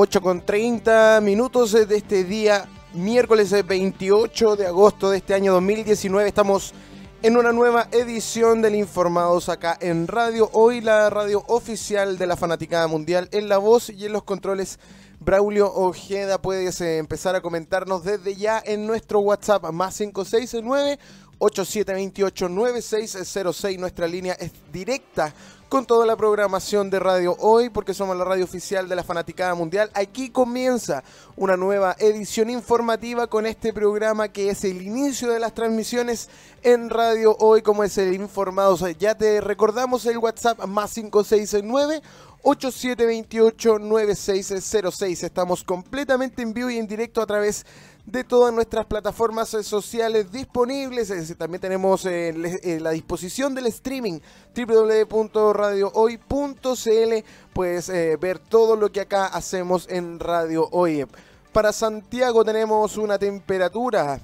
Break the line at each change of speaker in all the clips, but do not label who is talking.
8 con 30 minutos de este día, miércoles 28 de agosto de este año 2019. Estamos en una nueva edición del Informados acá en Radio. Hoy la radio oficial de la Fanaticada Mundial en la voz y en los controles. Braulio Ojeda, puedes eh, empezar a comentarnos desde ya en nuestro WhatsApp más 569 8728 9606. Nuestra línea es directa con toda la programación de Radio Hoy, porque somos la radio oficial de la Fanaticada Mundial. Aquí comienza una nueva edición informativa con este programa que es el inicio de las transmisiones en Radio Hoy, como es el Informados. Ya te recordamos el WhatsApp más 569 8728-9606. Estamos completamente en vivo y en directo a través de todas nuestras plataformas sociales disponibles. También tenemos eh, la disposición del streaming www.radiohoy.cl. Puedes eh, ver todo lo que acá hacemos en Radio Hoy. Para Santiago tenemos una temperatura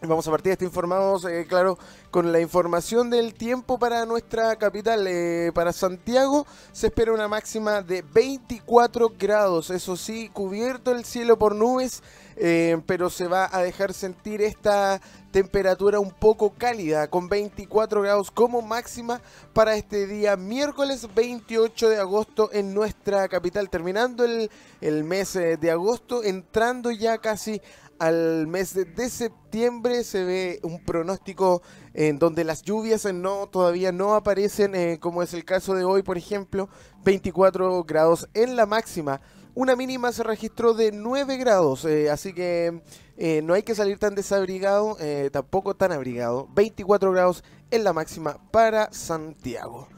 Vamos a partir de este informados, eh, claro, con la información del tiempo para nuestra capital. Eh, para Santiago se espera una máxima de 24 grados. Eso sí, cubierto el cielo por nubes, eh, pero se va a dejar sentir esta temperatura un poco cálida, con 24 grados como máxima para este día miércoles 28 de agosto en nuestra capital. Terminando el, el mes de agosto, entrando ya casi al mes de, septiembre se ve un pronóstico en donde las lluvias no todavía no aparecen, eh, como es el caso de hoy, por ejemplo, 24 grados en la máxima. Una mínima se registró de 9 grados, eh, así que eh, no hay que salir tan desabrigado, tampoco tan abrigado. 24 grados en la máxima para Santiago.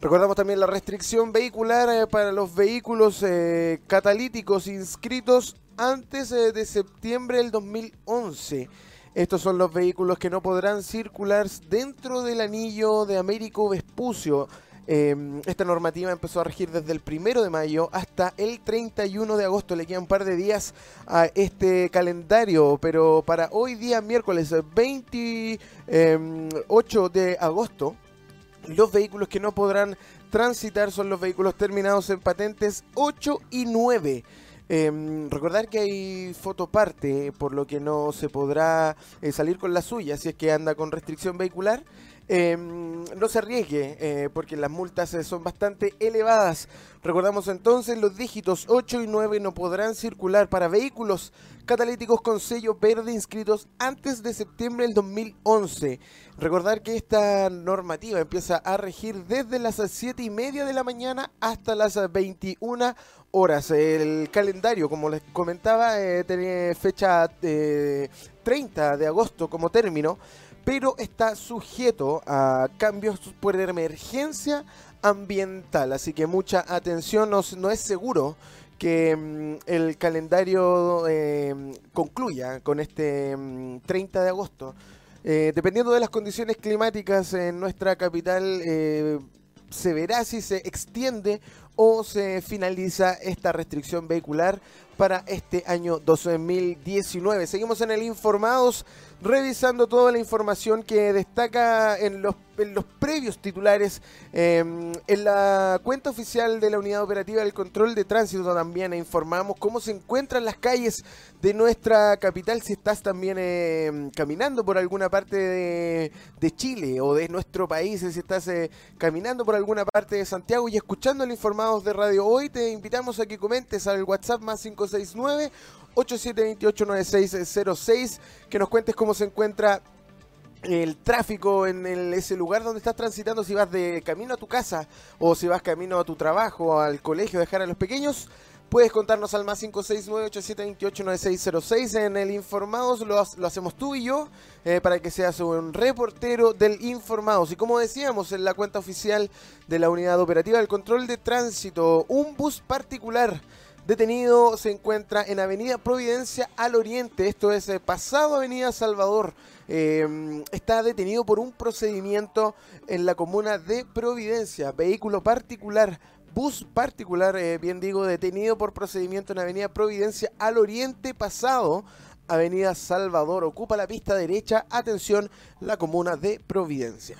Recordamos también la restricción vehicular para los vehículos catalíticos inscritos antes eh, de septiembre del 2011. Estos son los vehículos que no podrán circular dentro del anillo de Américo Vespucio. Em, esta normativa empezó a regir desde el primero de mayo hasta el 31 de agosto. Le quedan un par de días a este calendario, pero para hoy día, miércoles 28 em, de agosto, los vehículos que no podrán transitar son los vehículos terminados en patentes 8 y 9. Em, recordar que hay fotoparte, por lo que no se podrá eh, salir con la suya si es que anda con restricción vehicular. Em, no se arriesgue eh, porque las multas eh, son bastante elevadas. Recordamos entonces los dígitos 8 y 9 no podrán circular para vehículos catalíticos con sello verde inscritos antes de septiembre del 2011. Recordar que esta normativa empieza a regir desde las 7 y media de la mañana hasta las 21 horas. El calendario, como les comentaba, eh, tiene fecha 30 de agosto como término pero está sujeto a cambios por emergencia ambiental. Así que mucha atención, no, es seguro que mm, el calendario eh, concluya con este 30 mm, de agosto. Eh, dependiendo de las condiciones climáticas en nuestra capital, eh, se verá si se extiende o se finaliza esta restricción vehicular para este año 2019. Seguimos en el Informados revisando toda la información que destaca en los, los previos titulares em, en la cuenta oficial de la Unidad Operativa del Control de Tránsito también informamos cómo se encuentran las calles de nuestra capital si estás también em, caminando por alguna parte de, Chile o de nuestro país, si estás eh, caminando por alguna parte de Santiago y escuchando el Informados de Radio Hoy, te invitamos a que comentes al WhatsApp más 569 87289606, que nos cuentes cómo se encuentra el tráfico en ese lugar donde estás transitando, si vas de camino a tu casa o si vas camino a tu trabajo, al colegio, dejar a los pequeños. Puedes contarnos al más 569-8728-9606 en el Informados, lo, hacemos tú y yo, eh, para que seas un reportero del Informados. Y como decíamos en la cuenta oficial de la Unidad Operativa del Control de Tránsito, un bus particular detenido se encuentra en Avenida Providencia al Oriente, esto es eh, pasado Avenida Salvador. Em, está detenido por un procedimiento en la comuna de Providencia, vehículo particular, bus particular, eh, bien digo, detenido por procedimiento en Avenida Providencia al Oriente, pasado Avenida Salvador. Ocupa la pista derecha, atención, la comuna de Providencia.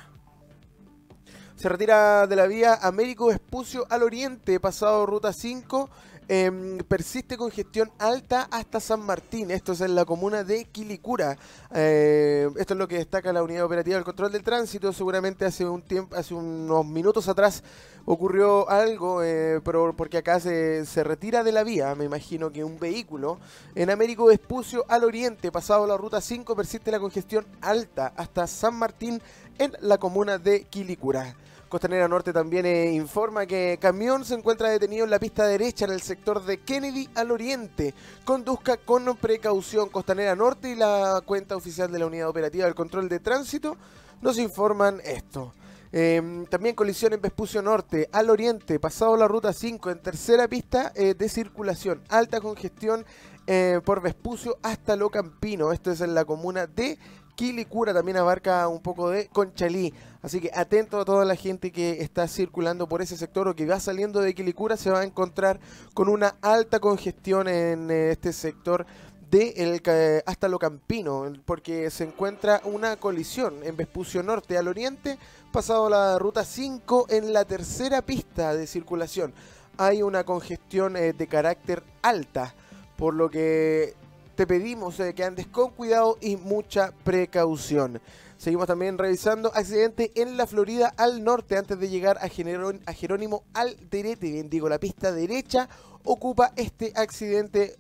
Se retira de la vía Américo Espucio al Oriente, pasado Ruta 5 Em, persiste congestión alta hasta San Martín. Esto es en la comuna de Quilicura. Eh, esto es lo que destaca la unidad operativa del control del tránsito. Seguramente hace un tiempo, hace unos minutos atrás ocurrió algo, eh, pero porque acá se, se, retira de la vía, me imagino que un vehículo. En Américo Vespucio al oriente, pasado la ruta 5, persiste la congestión alta hasta San Martín en la comuna de Quilicura. Costanera Norte también eh, informa que camión se encuentra detenido en la pista derecha en el sector de Kennedy al oriente. Conduzca con precaución. Costanera Norte y la cuenta oficial de la Unidad Operativa del Control de Tránsito nos informan esto. Em, también colisión en Vespucio Norte, al oriente, pasado la ruta 5, en tercera pista eh, de circulación. Alta congestión eh, por Vespucio hasta Locampino. Esto es en la comuna de Quilicura también abarca un poco de Conchalí. Así que atento a toda la gente que está circulando por ese sector o que va saliendo de Quilicura, se va a encontrar con una alta congestión en eh, este sector de hasta Locampino, porque se encuentra una colisión en Vespucio Norte al oriente, pasado la ruta 5 en la tercera pista de circulación. Hay una congestión eh, de carácter alta, por lo que te pedimos eh, que andes con cuidado y mucha precaución. Seguimos también revisando accidente en la Florida al norte antes de llegar a, Jerónimo Alderete. Bien digo, la pista derecha ocupa este accidente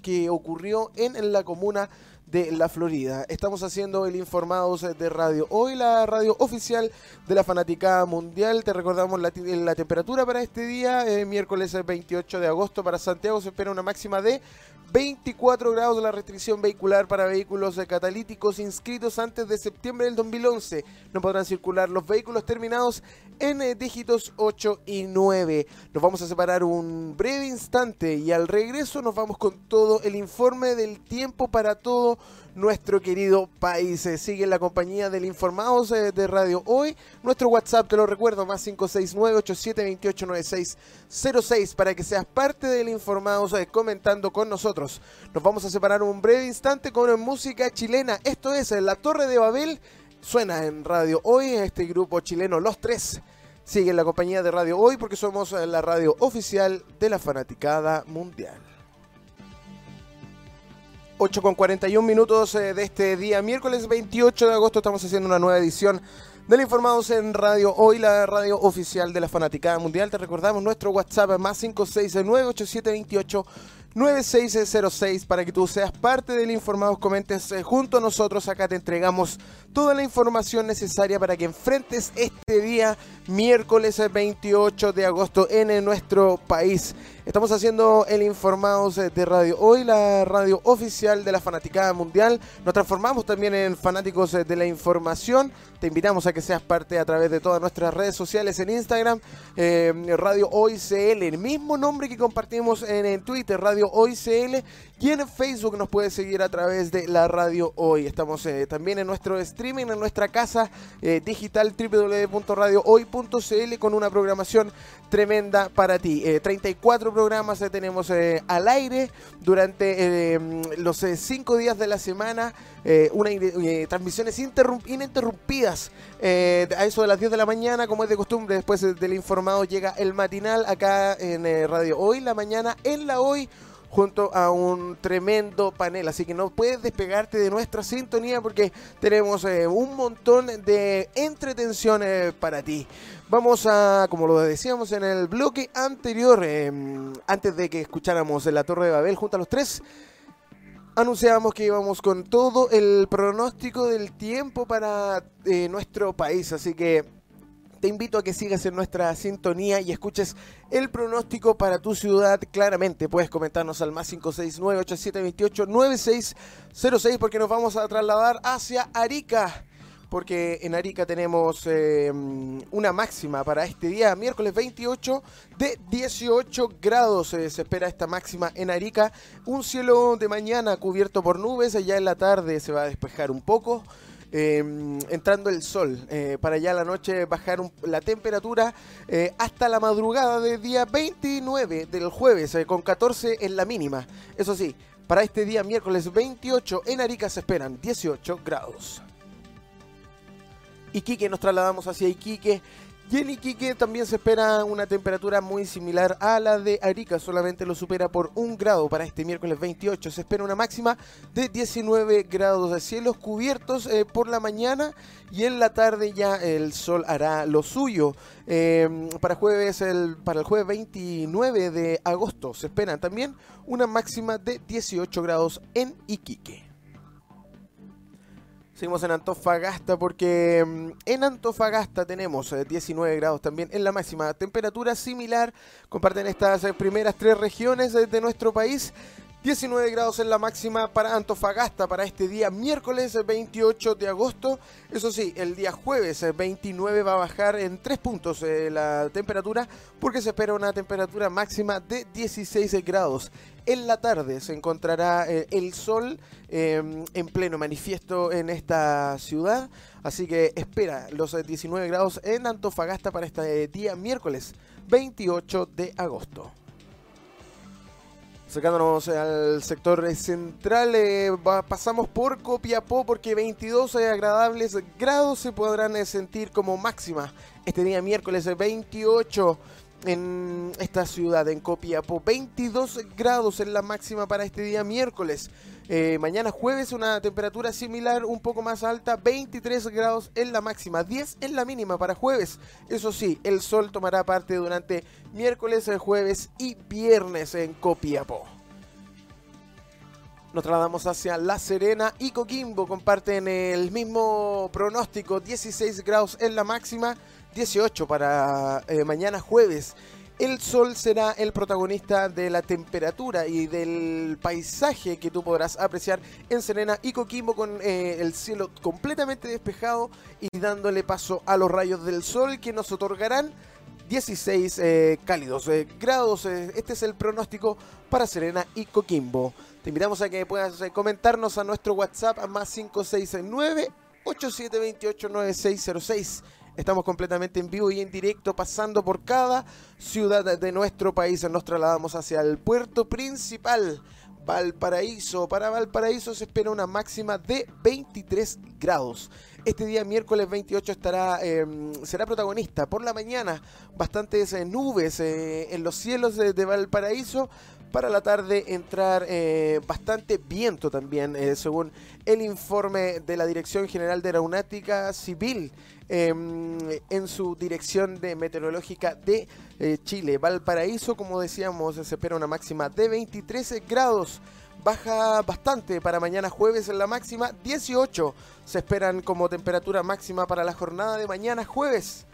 que ocurrió en la comuna de la Florida. Estamos haciendo el Informados de Radio. Hoy la radio oficial de la Fanaticada Mundial. Te recordamos la, la temperatura para este día, eh, miércoles 28 de agosto para Santiago se espera una máxima de 24 grados de la restricción vehicular para vehículos catalíticos inscritos antes de septiembre del 2011. No podrán circular los vehículos terminados en eh, dígitos 8 y 9. Nos vamos a separar un breve instante y al regreso nos vamos con todo el informe del tiempo para todo nuestro querido país. Sigue en la compañía del Informados eh, de Radio Hoy. Nuestro WhatsApp, te lo recuerdo, más 569-8728-9606 para que seas parte del Informados eh, comentando con nosotros. Nos vamos a separar un breve instante con música chilena. Esto es La Torre de Babel. Suena en Radio Hoy este grupo chileno Los Tres. Sigue en la compañía de Radio Hoy porque somos eh, la radio oficial de la fanaticada mundial. 8 con 41 minutos eh, de este día, miércoles 28 de agosto, estamos haciendo una nueva edición del Informados en Radio Hoy, la radio oficial de la Fanaticada Mundial. Te recordamos nuestro WhatsApp más 569-8728. 9606 para que tú seas parte del Informados, comentes eh, junto a nosotros. Acá te entregamos toda la información necesaria para que enfrentes este día, miércoles 28 de agosto, en nuestro país. Estamos haciendo el Informados eh, de Radio Hoy, la radio oficial de la Fanaticada Mundial. Nos transformamos también en fanáticos eh, de la información. Te invitamos a que seas parte a través de todas nuestras redes sociales en Instagram, eh, Radio Hoy CL, el mismo nombre que compartimos en, Twitter, Radio Hoy CL, y en Facebook nos puedes seguir a través de la Radio Hoy. Estamos también en nuestro streaming, en nuestra casa digital www.radiohoy.cl con una programación tremenda para ti. 34 programas que tenemos eh, al aire durante eh, los eh, cinco días de la semana, una, transmisiones ininterrumpidas a eso de las 10 de la mañana, como es de costumbre, después del informado llega el matinal acá en Radio Hoy, la mañana en la Hoy junto a un tremendo panel. Así que no puedes despegarte de nuestra sintonía porque tenemos un montón de entretenciones para ti. Vamos a, como lo decíamos en el bloque anterior, em, antes de que escucháramos La Torre de Babel junto a los tres, anunciábamos que íbamos con todo el pronóstico del tiempo para eh, nuestro país. Así que te invito a que sigas en nuestra sintonía y escuches el pronóstico para tu ciudad claramente. Puedes comentarnos al más 569-8728-9606 porque nos vamos a trasladar hacia Arica porque en Arica tenemos eh, una máxima para este día, miércoles 28 de 18 grados. Eh, se espera esta máxima en Arica. Un cielo de mañana cubierto por nubes, ya en la tarde se va a despejar un poco. Eh, entrando el sol para ya la noche bajar la temperatura hasta la madrugada del día 29 del jueves con 14 en la mínima. Eso sí, para este día miércoles 28 en Arica se esperan 18 grados. Iquique, nos trasladamos hacia Iquique. Y en Iquique también se espera una temperatura muy similar a la de Arica, solamente lo supera por un grado para este miércoles 28. Se espera una máxima de 19 grados de cielos cubiertos eh, por la mañana y en la tarde ya el sol hará lo suyo. Em, para, jueves, el, para el jueves 29 de agosto se espera también una máxima de 18 grados en Iquique. Seguimos en Antofagasta porque mm, en Antofagasta tenemos 19 eh, grados también en la máxima temperatura similar. Comparten estas eh, primeras tres regiones de nuestro país. 19 grados en la máxima para Antofagasta para este día miércoles 28 de agosto. Eso sí, el día jueves 29 va a bajar en 3 puntos eh, la temperatura porque se espera una temperatura máxima de 16 grados. En la tarde se encontrará eh, el sol em, en pleno manifiesto en esta ciudad. Así que espera los 19 grados en Antofagasta para este día miércoles 28 de agosto. Sacándonos al sector central, eh, pasamos por Copiapó porque 22 agradables grados se podrán eh, sentir como máxima este día miércoles 28 en esta ciudad, en Copiapó. 22 grados en la máxima para este día miércoles. Eh, mañana jueves una temperatura similar, un poco más alta, 23 grados en la máxima, 10 en la mínima para jueves. Eso sí, el sol tomará parte durante miércoles, jueves y viernes en Copiapó. Nos trasladamos hacia La Serena y Coquimbo. Comparten el mismo pronóstico, 16 grados en la máxima, 18 para eh, mañana jueves. El sol será el protagonista de la temperatura y del paisaje que tú podrás apreciar en Serena y Coquimbo con eh, el cielo completamente despejado y dándole paso a los rayos del sol que nos otorgarán 16 eh, cálidos grados. este es el pronóstico para Serena y Coquimbo. Te invitamos a que puedas comentarnos a nuestro WhatsApp a más 569 8728 9606 Estamos completamente en vivo y en directo, pasando por cada ciudad de nuestro país. Nos trasladamos hacia el puerto principal, Valparaíso. Para Valparaíso se espera una máxima de 23 grados. Este día miércoles 28 estará, em, será protagonista por la mañana. Bastantes eh, nubes eh, en los cielos de, Valparaíso. Para la tarde entrar eh, bastante viento también, según el informe de la Dirección General de Aeronáutica Civil. Em, en su dirección de meteorológica de eh, Chile. Valparaíso, como decíamos, se espera una máxima de 23 grados. Baja bastante para mañana jueves en la máxima 18. Se esperan como temperatura máxima para la jornada de mañana jueves.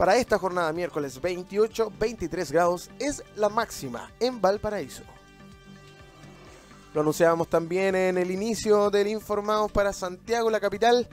Para esta jornada miércoles 28, 23 grados es la máxima en Valparaíso. Lo anunciábamos también en el inicio del Informados para Santiago, la capital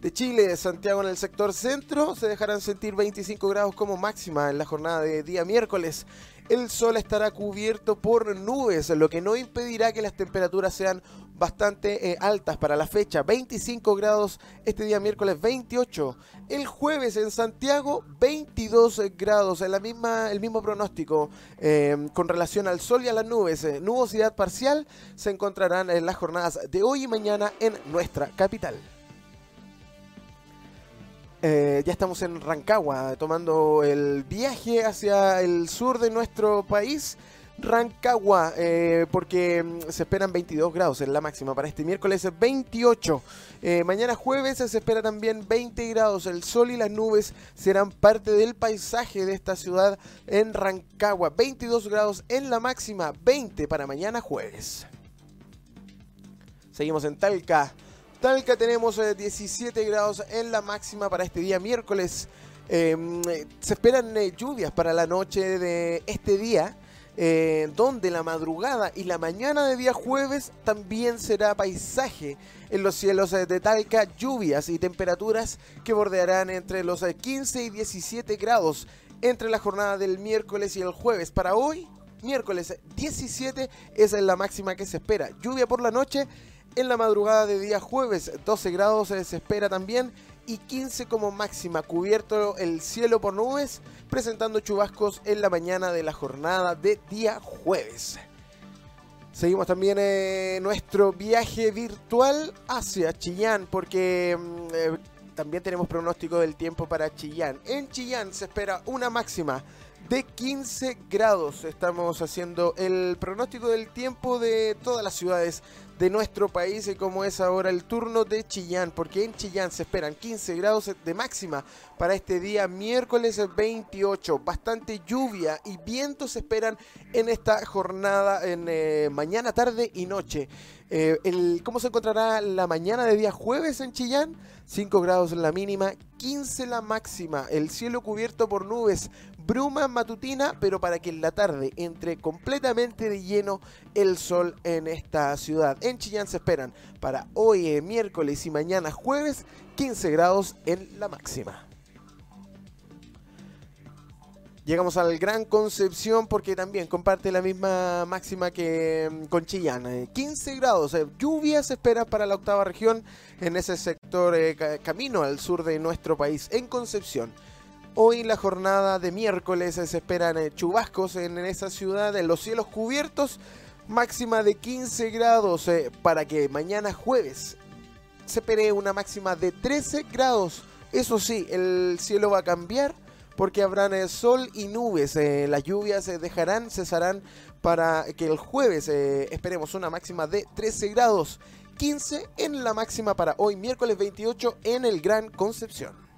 de Chile, Santiago en el sector centro, se dejarán sentir 25 grados como máxima en la jornada de día miércoles. El sol estará cubierto por nubes, lo que no impedirá que las temperaturas sean bastante eh, altas para la fecha. 25 grados este día miércoles 28. El jueves en Santiago 22 grados. En la misma, el mismo pronóstico eh, con relación al sol y a las nubes. Eh, nubosidad parcial se encontrarán en las jornadas de hoy y mañana en nuestra capital. Eh, ya estamos en Rancagua, tomando el viaje hacia el sur de nuestro país. Rancagua, eh, porque mm, se esperan 22 grados en la máxima para este miércoles 28. Eh, mañana jueves se espera también 20 grados. El sol y las nubes serán parte del paisaje de esta ciudad en Rancagua. 22 grados en la máxima, 20 para mañana jueves. Seguimos en Talca. Talca tenemos 17 eh, grados en la máxima para este día miércoles. Em, se esperan eh, lluvias para la noche de este día. Eh, donde la madrugada y la mañana de día jueves también será paisaje en los cielos de Talca, lluvias y temperaturas que bordearán entre los 15 y 17 grados entre la jornada del miércoles y el jueves. Para hoy, miércoles 17 es la máxima que se espera. Lluvia por la noche en la madrugada de día jueves, 12 grados se espera también y 15 como máxima, cubierto el cielo por nubes, presentando chubascos en la mañana de la jornada de día jueves. Seguimos también eh, nuestro viaje virtual hacia Chillán porque mm, eh, también tenemos pronóstico del tiempo para Chillán. En Chillán se espera una máxima de 15 grados. Estamos haciendo el pronóstico del tiempo de todas las ciudades de nuestro país y como es ahora el turno de Chillán, porque en Chillán se esperan 15 grados de máxima para este día miércoles 28. Bastante lluvia y vientos se esperan en esta jornada en eh, mañana, tarde y noche. Eh, ¿Cómo se encontrará la mañana de día jueves en Chillán? 5 grados la mínima, 15 la máxima, el cielo cubierto por nubes, bruma matutina, pero para que en la tarde entre completamente de lleno el sol en esta ciudad. En Chillán se esperan para hoy eh, miércoles y mañana jueves 15 grados en la máxima. Llegamos al Gran Concepción porque también comparte la misma máxima que mm, con Chillán. 15 eh, grados, eh, lluvia se espera para la octava región en ese sector camino al sur de nuestro país, en Concepción. Hoy la jornada de miércoles se esperan eh, chubascos en esa ciudad, en los cielos cubiertos, máxima de 15 grados eh, para que mañana jueves se espere una máxima de 13 grados. Eso sí, el cielo va a cambiar porque habrán eh, sol y nubes. las lluvias se dejarán, cesarán para que el jueves esperemos una máxima de 13 grados. 15 en la máxima para hoy, miércoles 28 en el Gran Concepción.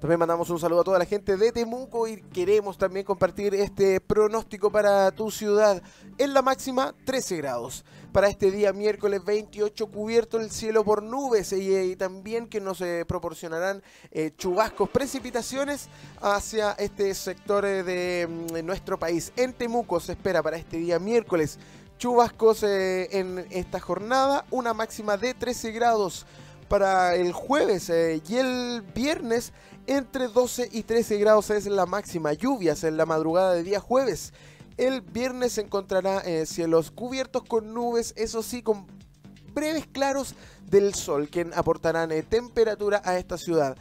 También mandamos un saludo a toda la gente de Temuco y queremos también compartir este pronóstico para tu ciudad. En la máxima 13 grados. Para este día miércoles 28 cubierto el cielo por nubes y, también que nos eh, proporcionarán eh, chubascos, precipitaciones hacia este sector eh, de mm, nuestro país. En Temuco se espera para este día miércoles chubascos en esta jornada, una máxima de 13 grados para el jueves y el viernes entre 12 y 13 grados es la máxima. Lluvias en la madrugada de día jueves. El viernes se encontrará eh, cielos cubiertos con nubes, eso sí, con breves claros del sol, que aportarán eh, temperatura a esta ciudad.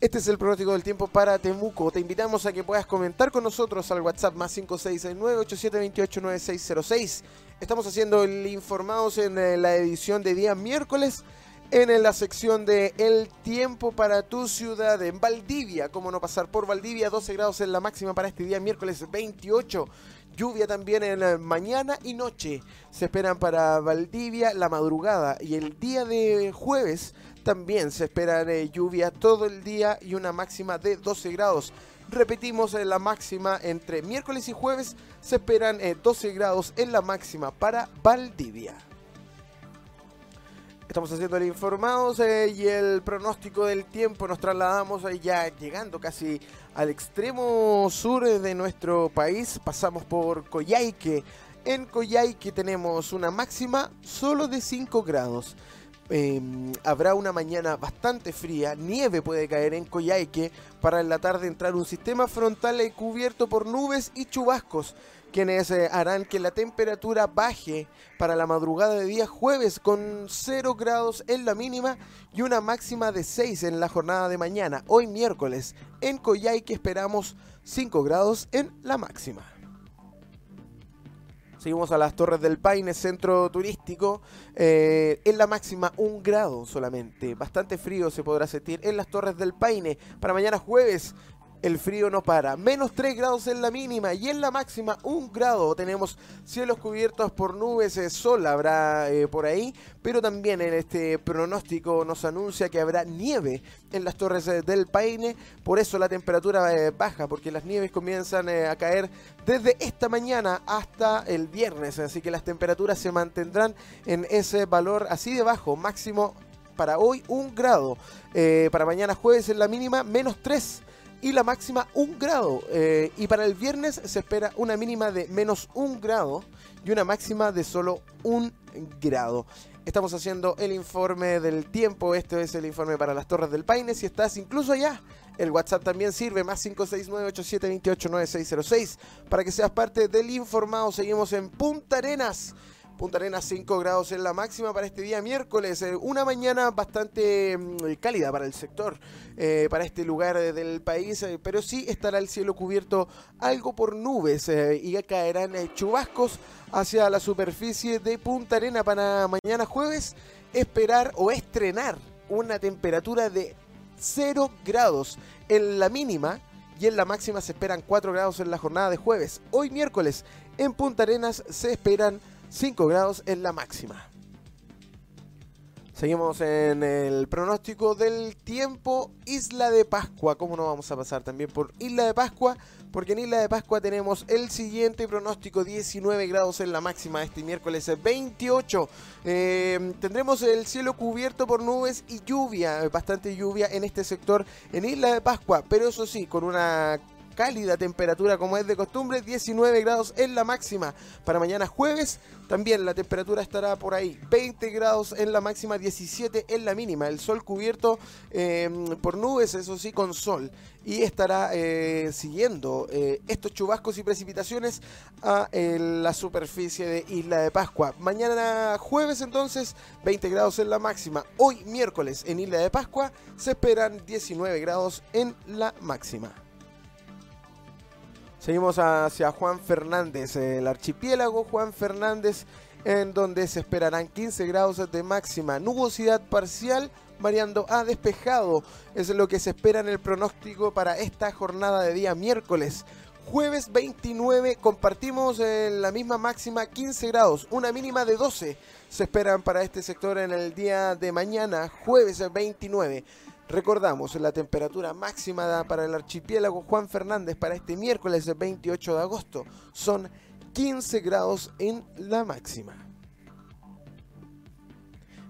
Este es el pronóstico del tiempo para Temuco. Te invitamos a que puedas comentar con nosotros al WhatsApp más 569-8728-9606. Estamos haciendo el informados en eh, la edición de día miércoles en la sección de El tiempo para tu ciudad en Valdivia. ¿Cómo no pasar por Valdivia? 12 grados en la máxima para este día, miércoles 28. Lluvia también en la mañana y noche. Se esperan para Valdivia la madrugada y el día de jueves también se esperan eh, lluvia todo el día y una máxima de 12 grados. Repetimos eh, la máxima entre miércoles y jueves se esperan 12 eh, grados en la máxima para Valdivia. Estamos haciendo el informados eh, y el pronóstico del tiempo. Nos trasladamos eh, ya llegando casi al extremo sur de nuestro país. Pasamos por Coyhaique. En Coyhaique tenemos una máxima solo de 5 grados. Em, habrá una mañana bastante fría, nieve puede caer en Coyhaique, para en la tarde entrar un sistema frontal cubierto por nubes y chubascos quienes eh, harán que la temperatura baje para la madrugada de día jueves con 0 grados en la mínima y una máxima de 6 en la jornada de mañana. Hoy miércoles en Coyhaique esperamos 5 grados en la máxima. Seguimos a las Torres del Paine, centro turístico. Eh, en la máxima un grado solamente. Bastante frío se podrá sentir en las Torres del Paine. Para mañana jueves el frío no para. Menos 3 grados en la mínima y en la máxima 1 grado. Tenemos cielos cubiertos por nubes, eh, sol habrá eh, por ahí, pero también en este pronóstico nos anuncia que habrá nieve en las torres eh, del Paine. Por eso la temperatura baja, porque las nieves comienzan a caer desde esta mañana hasta el viernes. Así que las temperaturas se mantendrán en ese valor así de bajo, máximo para hoy 1 grado. para mañana jueves en la mínima menos 3 y la máxima un grado. Eh, y para el viernes se espera una mínima de menos un grado y una máxima de solo un grado. Estamos haciendo el informe del tiempo. Este es el informe para las Torres del Paine. Si estás incluso allá, el WhatsApp también sirve. Más 569-8728-9606 para que seas parte del informado. Seguimos en Punta Arenas. Punta Arenas 5 grados en la máxima para este día miércoles. Eh, una mañana bastante mm, cálida para el sector, eh, para este lugar eh, del país, pero sí estará el cielo cubierto algo por nubes y caerán chubascos hacia la superficie de Punta Arena para mañana jueves. Esperar o estrenar una temperatura de 0 grados en la mínima y en la máxima se esperan 4 grados en la jornada de jueves. Hoy miércoles en Punta Arenas se esperan 5 grados en la máxima. Seguimos en el pronóstico del tiempo. Isla de Pascua. ¿Cómo no vamos a pasar también por Isla de Pascua? Porque en Isla de Pascua tenemos el siguiente pronóstico: 19 grados en la máxima este miércoles 28. Eh, tendremos el cielo cubierto por nubes y lluvia, bastante lluvia en este sector en Isla de Pascua. Pero eso sí, con una cálida temperatura como es de costumbre, 19 grados en la máxima. Para mañana jueves también la temperatura estará por ahí, 20 grados en la máxima, 17 en la mínima. El sol cubierto em, por nubes, eso sí, con sol. Y estará eh, siguiendo eh, estos chubascos y precipitaciones a la superficie de Isla de Pascua. Mañana jueves entonces, 20 grados en la máxima. Hoy miércoles en Isla de Pascua se esperan 19 grados en la máxima. Seguimos hacia Juan Fernández, el archipiélago Juan Fernández, en donde se esperarán 15 grados de máxima, nubosidad parcial variando a despejado. Es lo que se espera en el pronóstico para esta jornada de día miércoles. Jueves 29 compartimos la misma máxima 15 grados, una mínima de 12 se esperan para este sector en el día de mañana, jueves 29. Recordamos, la temperatura máxima para el archipiélago Juan Fernández para este miércoles 28 de agosto son 15 grados en la máxima.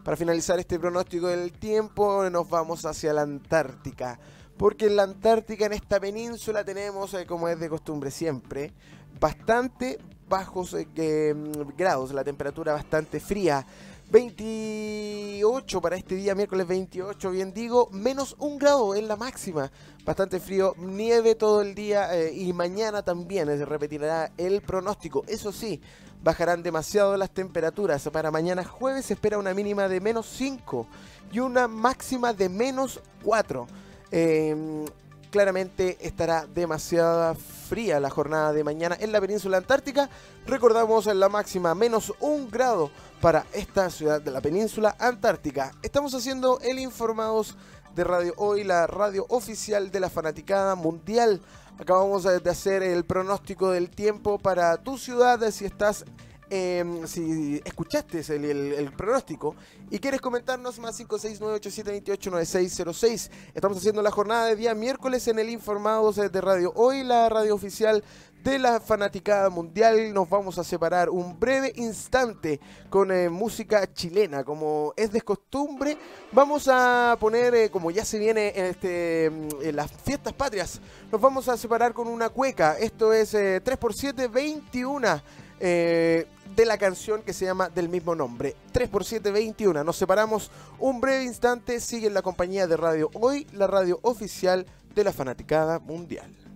Para finalizar este pronóstico del tiempo nos vamos hacia la Antártica, porque en la Antártica, en esta península, tenemos, eh, como es de costumbre siempre, bastante bajos eh, mm, grados, la temperatura bastante fría. 28 para este día, miércoles 28, bien digo, menos un grado en la máxima. Bastante frío, nieve todo el día eh, y mañana también se repetirá el pronóstico. Eso sí, bajarán demasiado las temperaturas. Para mañana jueves se espera una mínima de menos 5 y una máxima de menos 4 claramente estará demasiada fría la jornada de mañana en la península antártica. Recordamos en la máxima menos un grado para esta ciudad de la península antártica. Estamos haciendo el Informados de Radio Hoy, la radio oficial de la fanaticada mundial. Acabamos de hacer el pronóstico del tiempo para tu ciudad si estás Em, si escuchaste el, pronóstico y quieres comentarnos más 56987289606. Estamos haciendo la jornada de día miércoles en el Informados de Radio Hoy, la radio oficial de la fanaticada mundial. Nos vamos a separar un breve instante con eh, música chilena. Como es de costumbre, vamos a poner, eh, como ya se viene en, este, en las fiestas patrias, nos vamos a separar con una cueca. Esto es 3x7, 21 de la canción que se llama del mismo nombre. 3x7, 21. Nos separamos un breve instante. Sigue en la compañía de Radio Hoy, la radio oficial de la fanaticada mundial.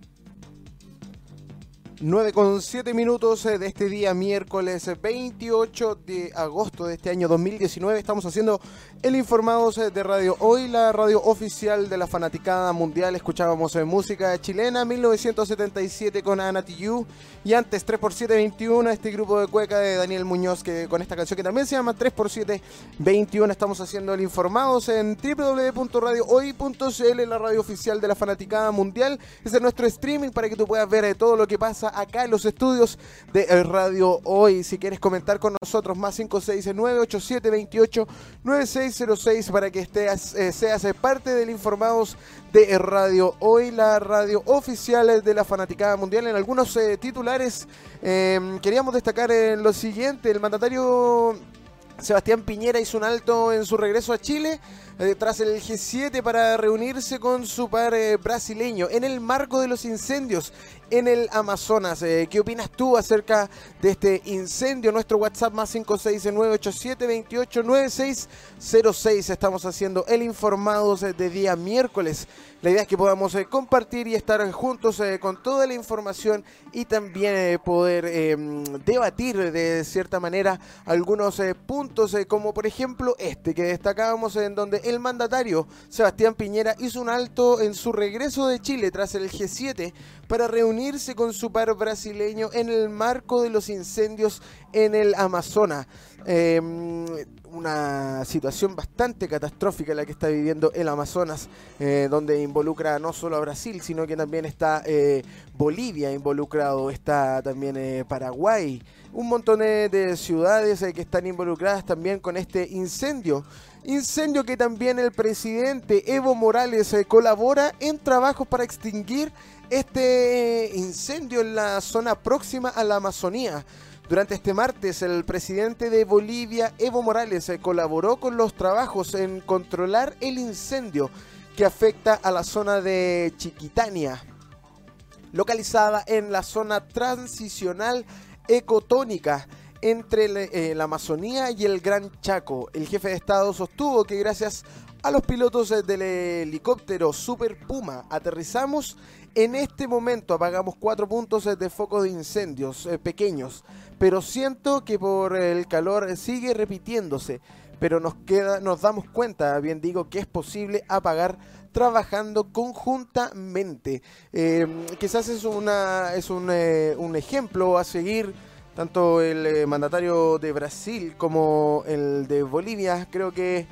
9 con 7 minutos eh, de este día miércoles 28 de agosto de este año 2019. Estamos haciendo el Informados eh, de Radio Hoy, la radio oficial de la fanaticada mundial. Escuchábamos eh, música chilena 1977 con Ana Tijoux y antes 3x721 este grupo de cueca de Daniel Muñoz que con esta canción que también se llama 3x721. Estamos haciendo el Informados en www.radiohoy.cl, la radio oficial de la fanaticada mundial. Ese es nuestro streaming para que tú puedas ver todo lo que pasa acá en los estudios de Radio Hoy. Si quieres comentar con nosotros, más 569-8728-9606 para que estés, eh, seas parte del Informados de Radio Hoy, la radio oficial de la Fanaticada Mundial. En algunos eh, titulares em, queríamos destacar lo siguiente, el mandatario... Sebastián Piñera hizo un alto en su regreso a Chile eh, tras el G7 para reunirse con su par brasileño en el marco de los incendios en el Amazonas. Eh, ¿Qué opinas tú acerca de este incendio? Nuestro WhatsApp más 56987289606. Estamos haciendo el Informados de día miércoles. La idea es que podamos eh, compartir y estar juntos eh, con toda la información y también poder em, debatir de cierta manera algunos puntos, como por ejemplo este que destacábamos en donde el mandatario Sebastián Piñera hizo un alto en su regreso de Chile tras el G7 para reunirse con su par brasileño en el marco de los incendios en el Amazonas. Em, una situación bastante catastrófica la que está viviendo el Amazonas, eh, donde involucra no solo a Brasil, sino que también está eh, Bolivia involucrado, está también eh, Paraguay, un montón de ciudades que están involucradas también con este incendio. Incendio que también el presidente Evo Morales colabora en trabajos para extinguir este incendio en la zona próxima a la Amazonía. Durante este martes, el presidente de Bolivia, Evo Morales, eh, colaboró con los trabajos en controlar el incendio que afecta a la zona de Chiquitania, localizada en la zona transicional ecotónica entre eh, la Amazonía y el Gran Chaco. El jefe de Estado sostuvo que gracias a los pilotos eh, del helicóptero Super Puma aterrizamos en este momento apagamos cuatro puntos de foco de incendios pequeños pero siento que por el calor sigue repitiéndose. Pero nos queda, nos damos cuenta, bien digo, que es posible apagar trabajando conjuntamente. Em, quizás es una es un, eh, un, ejemplo a seguir tanto el eh, mandatario de Brasil como el de Bolivia. Creo que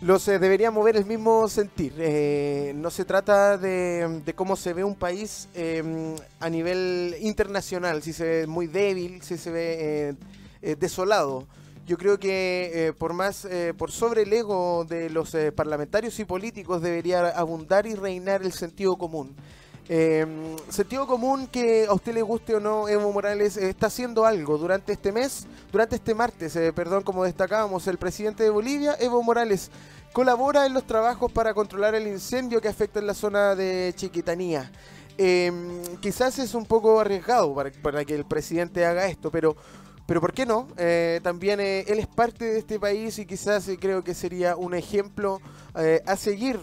los eh, debería mover el mismo sentir. Eh, no se trata de, cómo se ve un país em, a nivel internacional, si se ve muy débil, si se ve eh, desolado. Yo creo que por más, por sobre el ego de los parlamentarios y políticos debería abundar y reinar el sentido común. Em, sentido común que a usted le guste o no, Evo Morales está haciendo algo durante este mes, durante este martes, perdón, como destacábamos, el presidente de Bolivia, Evo Morales, colabora en los trabajos para controlar el incendio que afecta en la zona de Chiquitanía. Em, quizás es un poco arriesgado para, que el presidente haga esto, pero, pero ¿por qué no? Eh, también eh, él es parte de este país y quizás eh, creo que sería un ejemplo a seguir.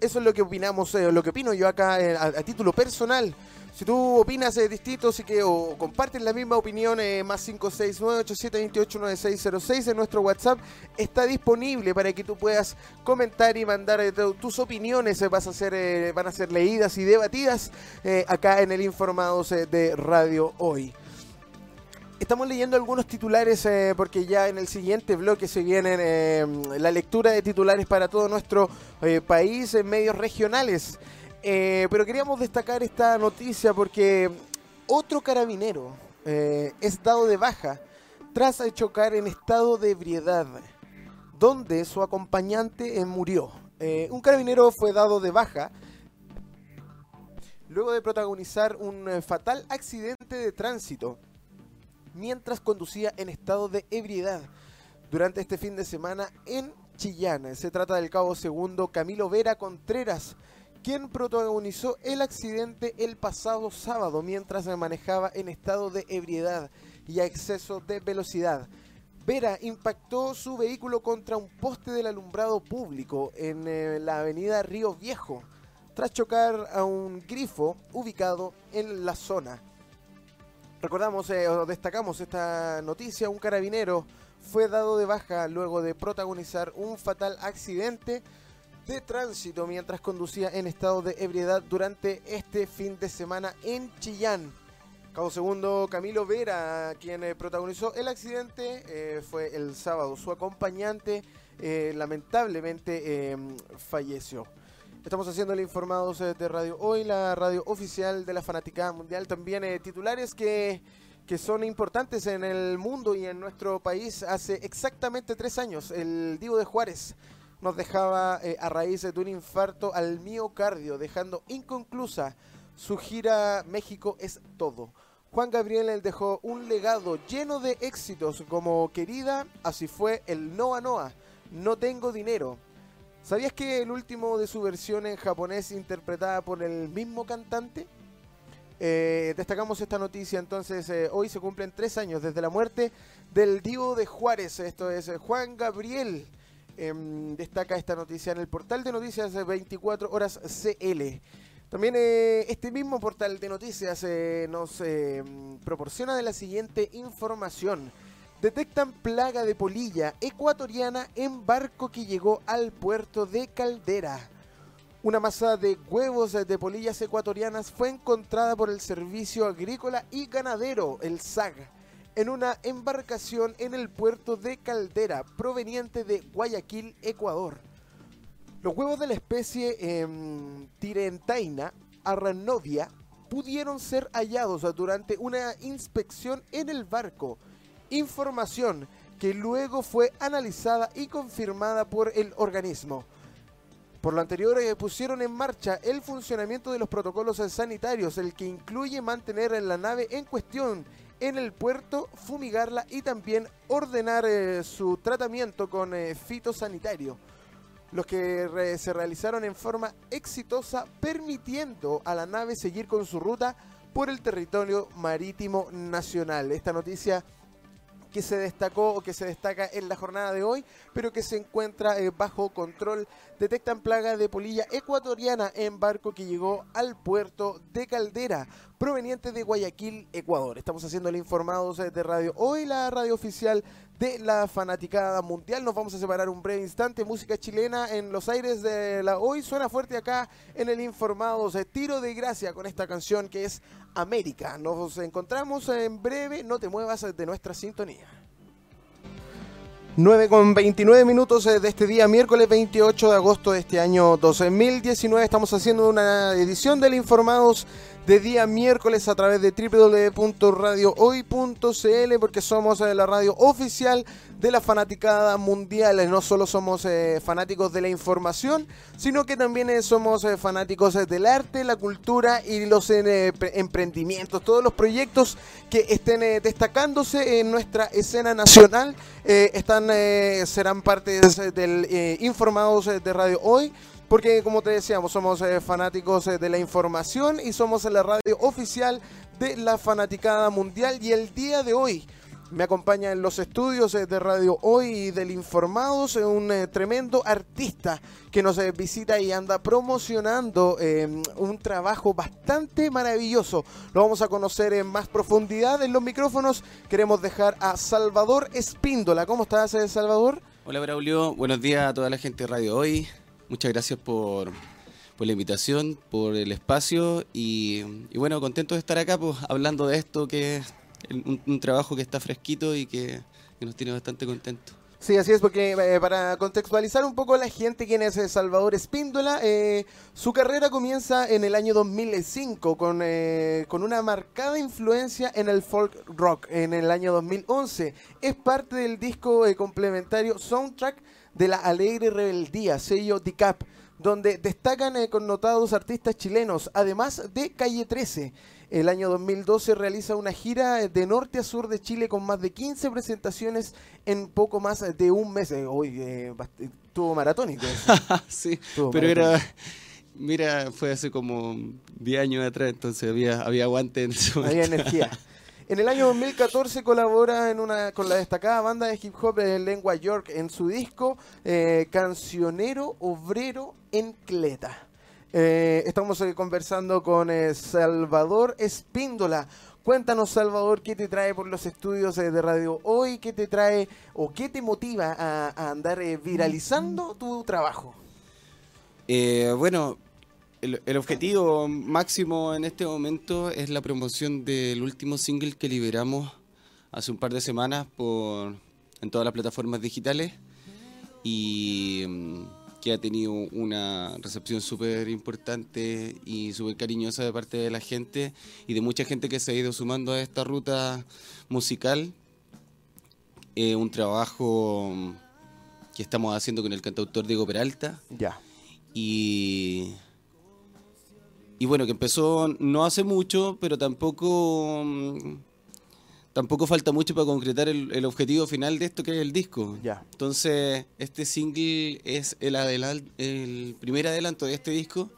Eso es lo que opinamos, lo que opino yo acá a título personal. Si tú opinas eh, distinto si que, o comparten la misma opinión, eh, más 569-8728-9606 en nuestro WhatsApp está disponible para que tú puedas comentar y mandar eh, tus opiniones. Eh, vas a ser, van a ser leídas y debatidas acá en el Informados de Radio Hoy. Estamos leyendo algunos titulares porque ya en el siguiente bloque se viene la lectura de titulares para todo nuestro país en medios regionales. Eh, pero queríamos destacar esta noticia porque otro carabinero eh, es dado de baja tras chocar en estado de ebriedad, donde su acompañante eh, murió. un carabinero fue dado de baja luego de protagonizar un fatal accidente de tránsito mientras conducía en estado de ebriedad durante este fin de semana en Chillán. Se trata del cabo segundo Camilo Vera Contreras, quien protagonizó el accidente el pasado sábado mientras manejaba en estado de ebriedad y a exceso de velocidad. Vera impactó su vehículo contra un poste del alumbrado público en eh, la avenida Río Viejo, tras chocar a un grifo ubicado en la zona. Recordamos eh, o destacamos esta noticia, un carabinero fue dado de baja luego de protagonizar un fatal accidente de tránsito mientras conducía en estado de ebriedad durante este fin de semana en Chillán. Cabo segundo, Camilo Vera, quien eh, protagonizó el accidente, eh, fue el sábado. Su acompañante lamentablemente em, falleció. Estamos haciendo el informados de Radio Hoy, la radio oficial de la Fanaticada Mundial. También titulares que, que son importantes en el mundo y en nuestro país. Hace exactamente tres años, el Divo de Juárez nos dejaba eh, a raíz de un infarto al miocardio, dejando inconclusa su gira México es todo. Juan Gabriel dejó un legado lleno de éxitos como Querida, así fue el Noa Noa, No tengo dinero. ¿Sabías que el último de su versión en japonés interpretada por el mismo cantante? Eh, destacamos esta noticia, entonces eh, hoy se cumplen tres años desde la muerte del Divo de Juárez, esto es Juan Gabriel, Em, destaca esta noticia en el portal de noticias 24 horas CL. También eh, este mismo portal de noticias eh, nos em, proporciona de la siguiente información. Detectan plaga de polilla ecuatoriana en barco que llegó al puerto de Caldera. Una masa de huevos de polillas ecuatorianas fue encontrada por el Servicio Agrícola y Ganadero, el SAG, en una embarcación en el puerto de Caldera, proveniente de Guayaquil, Ecuador. Los huevos de la especie eh, Tirentaina arranovia pudieron ser hallados durante una inspección en el barco. Información que luego fue analizada y confirmada por el organismo. Por lo anterior, eh, pusieron en marcha el funcionamiento de los protocolos sanitarios, el que incluye mantener la nave en cuestión en el puerto, fumigarla y también ordenar eh, su tratamiento con eh, fitosanitario los que se realizaron en forma exitosa, permitiendo a la nave seguir con su ruta por el territorio marítimo nacional. Esta noticia que se destacó o que se destaca en la jornada de hoy, pero que se encuentra eh, bajo control. Detectan plaga de polilla ecuatoriana en barco que llegó al puerto de Caldera, proveniente de Guayaquil, Ecuador. Estamos haciendo el informados de Radio Hoy, la radio oficial de la fanaticada mundial. Nos vamos a separar un breve instante. Música chilena en los aires de la hoy. Suena fuerte acá en el Informados. Tiro de gracia con esta canción que es América. Nos encontramos en breve. No te muevas de nuestra sintonía. 9 con 29 minutos eh, de este día, miércoles 28 de agosto de este año 2019. Estamos haciendo una edición del Informados de día miércoles a través de www.radiohoy.cl porque somos eh, la radio oficial de la fanaticada mundial. No solo somos eh, fanáticos de la información, sino que también eh, somos fanáticos del arte, la cultura y los emprendimientos, todos los proyectos que estén destacándose en nuestra escena nacional serán parte del informados de Radio Hoy. Porque como te decíamos, somos eh, fanáticos eh, de la información y somos la radio oficial de la fanaticada mundial. Y el día de hoy me acompaña en los estudios eh, de Radio Hoy y del Informados un tremendo artista que nos visita y anda promocionando un trabajo bastante maravilloso. Lo vamos a conocer en más profundidad en los micrófonos. Queremos dejar a Salvador Espíndola. ¿Cómo estás, Salvador?
Hola, Braulio. Buenos días a toda la gente de Radio Hoy. Muchas gracias por, la invitación, por el espacio y, bueno, contento de estar acá pues, hablando de esto, que es un, trabajo que está fresquito y que, nos tiene bastante contentos.
Sí, así es, porque eh, para contextualizar un poco a la gente quién es eh, Salvador Espíndola, eh, su carrera comienza en el año 2005 con, con una marcada influencia en el folk rock en el año 2011. Es parte del disco complementario Soundtrack de la Alegre Rebeldía, sello DICAP, donde destacan eh, connotados artistas chilenos, además de Calle 13. El año 2012 realiza una gira eh, de norte a sur de Chile con más de 15 presentaciones en poco más de un mes. Eh, hoy estuvo maratónico.
sí, pero era... Mira, fue hace como 10 años atrás, entonces había, había aguante en
eso. Había energía. En el año 2014 colabora en una, con la destacada banda de hip hop de Lengua York en su disco eh, Cancionero Obrero en Cleta. Eh, estamos eh, conversando con Salvador Espíndola. Cuéntanos, Salvador, qué te trae por los estudios de radio hoy, qué te trae o qué te motiva a, andar viralizando tu trabajo.
bueno, el, objetivo máximo en este momento es la promoción del último single que liberamos hace un par de semanas por, en todas las plataformas digitales y mm, que ha tenido una recepción súper importante y súper cariñosa de parte de la gente y de mucha gente que se ha ido sumando a esta ruta musical. un trabajo que estamos haciendo con el cantautor Diego Peralta.
Ya.
Y y bueno, que empezó no hace mucho, pero tampoco mm, tampoco falta mucho para concretar el, objetivo final de esto que es el disco.
Ya.
Entonces, este single es el, el primer adelanto de este disco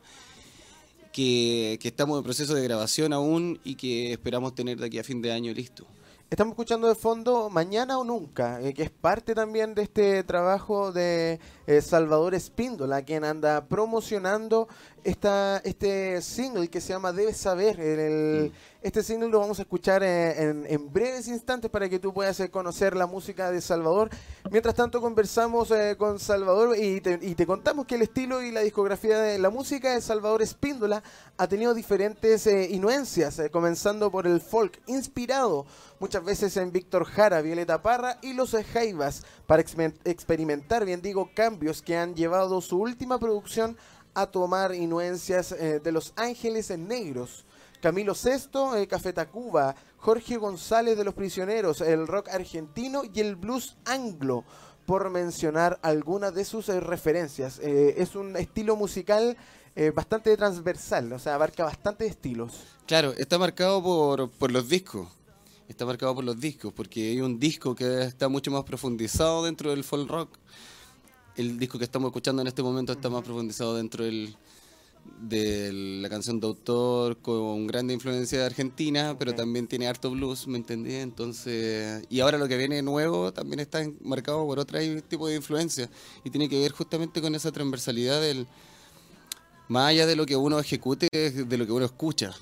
que, que estamos en proceso de grabación aún y que esperamos tener de aquí a fin de año listo.
Estamos escuchando de fondo Mañana o Nunca, eh, que es parte también de este trabajo de eh, Salvador Espíndola, quien anda promocionando esta, este single que se llama Debes Saber. El, Este single lo vamos a escuchar en, en, breves instantes para que tú puedas eh, conocer la música de Salvador. Mientras tanto conversamos eh, con Salvador y te, y te, contamos que el estilo y la discografía de la música de Salvador Espíndola ha tenido diferentes eh, influencias, comenzando por el folk, inspirado muchas veces en Víctor Jara, Violeta Parra y los Jaivas, para experimentar, bien digo, cambios que han llevado su última producción a tomar influencias eh, de Los Ángeles en Negros. Camilo Sesto, eh, Café Tacuba, Jorge González de Los Prisioneros, el rock argentino y el blues anglo, por mencionar algunas de sus eh, referencias. es un estilo musical bastante transversal, o sea, abarca bastantes estilos.
Claro, está marcado por los discos está marcado por los discos, porque hay un disco que está mucho más profundizado dentro del folk rock. El disco que estamos escuchando en este momento está más profundizado dentro del, de la canción de autor con grande influencia de Argentina, pero también tiene harto blues, ¿me entendí? Entonces, y ahora lo que viene nuevo también está marcado por otro tipo de influencia y tiene que ver justamente con esa transversalidad del más allá de lo que uno ejecute, de lo que uno escucha.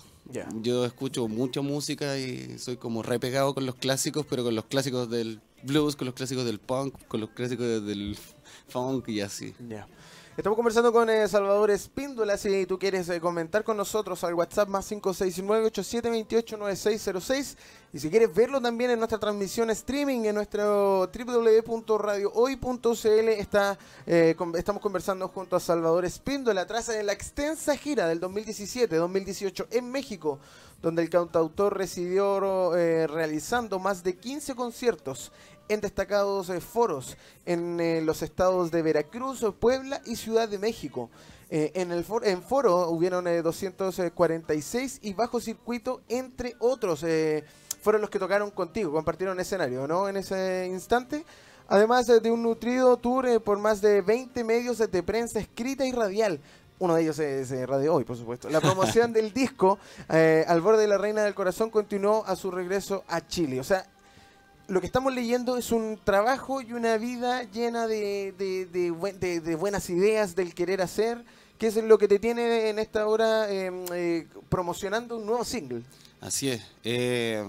Yo escucho mucha música y soy como repegado con los clásicos, pero con los clásicos del blues, con los clásicos del punk, con los clásicos del funk y así.
Estamos conversando con eh, Salvador Espíndola. Si tú quieres eh, comentar con nosotros al WhatsApp más 569-8728-9606. Y si quieres verlo también en nuestra transmisión streaming en nuestro www.radiohoy.cl, está, eh, estamos conversando junto a Salvador Espíndola tras la extensa gira del 2017-2018 en México, donde el cantautor residió realizando más de 15 conciertos en destacados eh, foros en eh, los estados de Veracruz, Puebla y Ciudad de México. Eh, en el en foro hubieron 246 y bajo circuito, entre otros, fueron los que tocaron contigo, compartieron escenario, ¿no? En ese instante. Además de un nutrido tour por más de 20 medios de prensa escrita y radial, uno de ellos es, Radio Hoy, por supuesto. La promoción del disco Al borde de la Reina del Corazón continuó a su regreso a Chile. O sea, lo que estamos leyendo es un trabajo y una vida llena de, de, buenas ideas, del querer hacer, que es lo que te tiene en esta hora em, eh, promocionando un nuevo single.
Así es. Eh,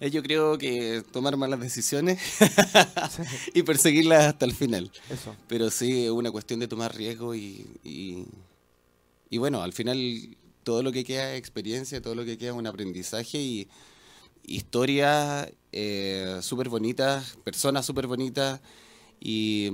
eh, yo creo que tomar malas decisiones y perseguirlas hasta el final. Eso. Pero sí, es una cuestión de tomar riesgo y, y, y bueno, al final todo lo que queda es experiencia, todo lo que queda es un aprendizaje y historias eh, súper bonitas, personas súper bonitas y,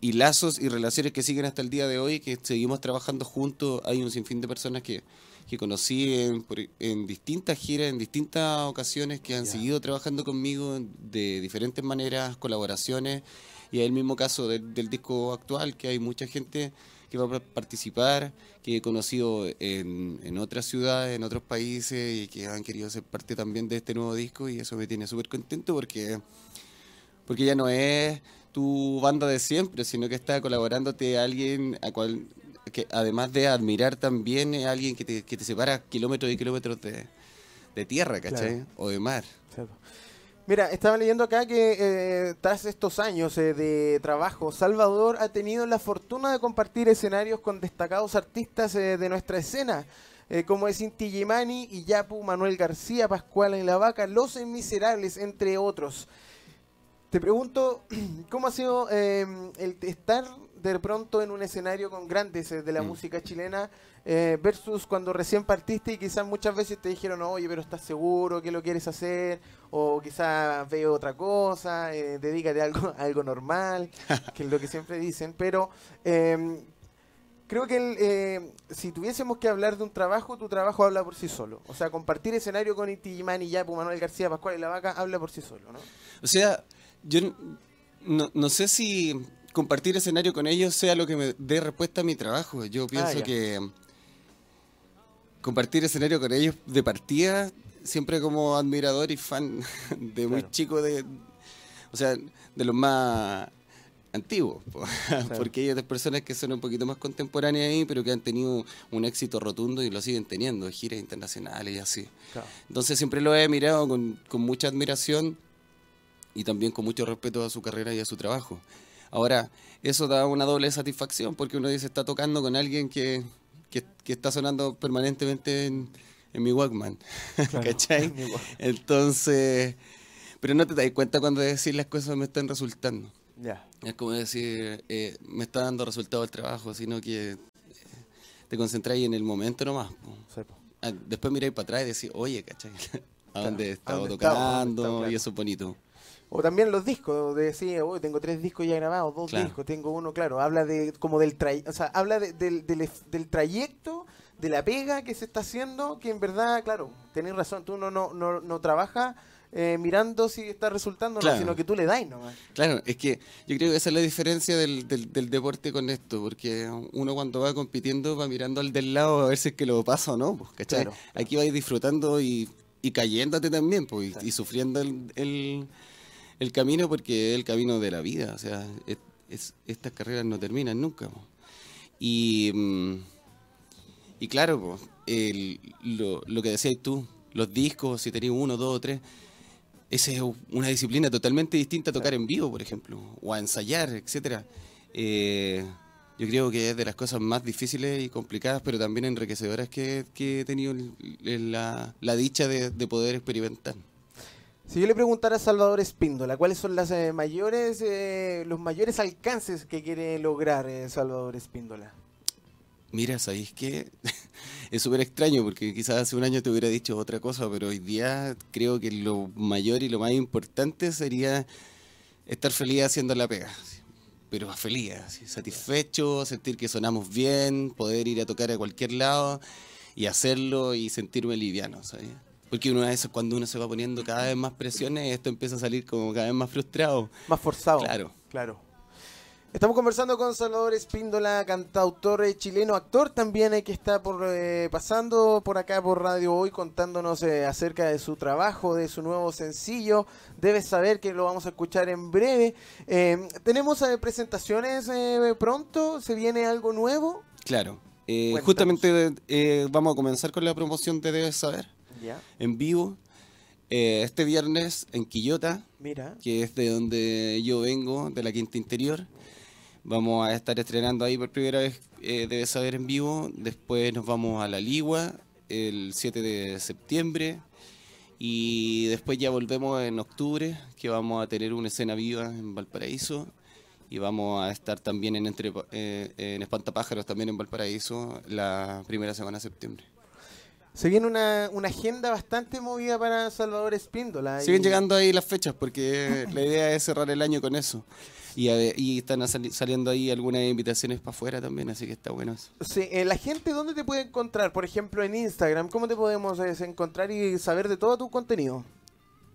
y, lazos y relaciones que siguen hasta el día de hoy, que seguimos trabajando juntos. Hay un sinfín de personas que, que conocí en, en, distintas giras, en distintas ocasiones, que han seguido trabajando conmigo de diferentes maneras, colaboraciones. Y es el mismo caso del disco actual, que hay mucha gente que va a participar, que he conocido en, en otras ciudades, en otros países y que han querido ser parte también de este nuevo disco y eso me tiene súper contento porque, porque ya no es tu banda de siempre, sino que está colaborándote a alguien a cual que además de admirar también es alguien que te, que te separa kilómetros y kilómetros de, de tierra, ¿cachai? O de mar.
Mira, estaba leyendo acá que eh, tras estos años eh, de trabajo, Salvador ha tenido la fortuna de compartir escenarios con destacados artistas eh, de nuestra escena, como es Inti Gimani, Iyapu, Manuel García, Pascual en la Vaca, Los Miserables, entre otros. Te pregunto, ¿cómo ha sido el estar de pronto en un escenario con grandes de la mm. música chilena eh, versus cuando recién partiste y quizás muchas veces te dijeron, oye, pero estás seguro que lo quieres hacer, o quizás veo otra cosa, eh, dedícate a algo, algo normal, que es lo que siempre dicen, pero em, creo que eh, si tuviésemos que hablar de un trabajo, tu trabajo habla por sí solo. O sea, compartir escenario con Iti y Yapu, Manuel García, Pascual y La Vaca habla por sí solo, ¿no?
O sea, yo no, no sé si compartir escenario con ellos sea lo que me dé respuesta a mi trabajo. Yo pienso ah, que compartir escenario con ellos de partida, siempre como admirador y fan de muy chico de, o sea, de los más antiguos, porque hay otras personas que son un poquito más contemporáneas ahí, pero que han tenido un éxito rotundo y lo siguen teniendo, giras internacionales y así. Entonces siempre lo he mirado con, con mucha admiración y también con mucho respeto a su carrera y a su trabajo. Ahora, eso da una doble satisfacción porque uno dice, está tocando con alguien que, que, está sonando permanentemente en, mi Walkman. ¿Cachai? Entonces, pero no te das cuenta cuando decir las cosas me están resultando. Ya. Es como decir, eh, me está dando resultado el trabajo, sino que eh, te concentráis en el momento nomás. Ah, después miráis para atrás y decís, oye, ¿cachai? ¿A dónde he estado tocando? Y eso es bonito.
O también los discos, de decir, oh, tengo tres discos ya grabados, dos discos, tengo uno, claro, habla de como del o sea, habla del, del, trayecto, de la pega que se está haciendo, que en verdad, claro, tenés razón, tú no, no, no, no trabajas eh, mirando si está resultando o no, sino que tú le das nomás.
Claro, es que yo creo que esa es la diferencia del, del, deporte con esto, porque uno cuando va compitiendo va mirando al del lado a ver si es que lo pasa o no, pues, ¿cachai? Aquí vas disfrutando y, y cayéndote también, pues, y, sufriendo el el camino porque es el camino de la vida, o sea, estas carreras no terminan nunca. Y, mm, y claro, lo, lo, que decías tú, los discos, si tenías uno, dos o tres, esa es una disciplina totalmente distinta a tocar en vivo, por ejemplo, o a ensayar, etcétera. Eh, yo creo que es de las cosas más difíciles y complicadas, pero también enriquecedoras que, he tenido la, la dicha de poder experimentar.
Si yo le preguntara a Salvador Espíndola, ¿cuáles son las, eh, mayores, eh, los mayores alcances que quiere lograr eh, Salvador Espíndola?
Mira, ¿sabéis que es súper extraño porque quizás hace un año te hubiera dicho otra cosa, pero hoy día creo que lo mayor y lo más importante sería estar feliz haciendo la pega. Pero feliz, satisfecho, sentir que sonamos bien, poder ir a tocar a cualquier lado y hacerlo y sentirme liviano, ¿sabes? Porque una vez cuando uno se va poniendo cada vez más presiones, esto empieza a salir como cada vez más frustrado.
Más forzado.
Claro.
Claro. Estamos conversando con Salvador Espíndola, cantautor eh, chileno, actor también eh, que está por eh, pasando por acá por Radio Hoy contándonos acerca de su trabajo, de su nuevo sencillo. Debes saber que lo vamos a escuchar en breve. Tenemos presentaciones pronto, se viene algo nuevo.
Claro. justamente vamos a comenzar con la promoción de Debes saber en vivo. Eh, este viernes en Quillota, Mira. que es de donde yo vengo, de la Quinta Interior. Vamos a estar estrenando ahí por primera vez, eh, debes saber, en vivo. Después nos vamos a La Ligua el 7 de septiembre. Y después ya volvemos en octubre, que vamos a tener una escena viva en Valparaíso. Y vamos a estar también en, entre, eh, en Espantapájaros, también en Valparaíso, la primera semana de septiembre.
Se viene una, agenda bastante movida para Salvador Espíndola.
Siguen llegando ahí las fechas porque la idea es cerrar el año con eso. Y, y están saliendo ahí algunas invitaciones para afuera también, así que está bueno eso.
Sí, eh, la gente, ¿dónde te puede encontrar? Por ejemplo, en Instagram, ¿cómo te podemos eh, encontrar y saber de todo tu contenido?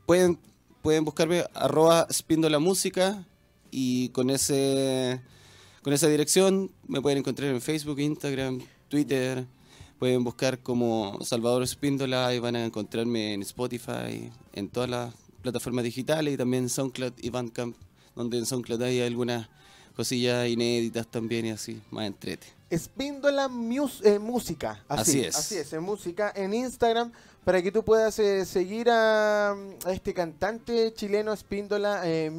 Pueden, pueden buscarme arroba Espíndola Música y con ese con esa dirección me pueden encontrar en Facebook, Instagram, Twitter Pueden buscar como Salvador Espíndola y van a encontrarme en Spotify, en todas las plataformas digitales y también en SoundCloud y Bandcamp, donde en SoundCloud hay algunas cosillas inéditas también y así, más entrete.
Espíndola eh, Música, así, es. Así es, en música, en Instagram, para que tú puedas eh, seguir a, este cantante chileno Espíndola eh,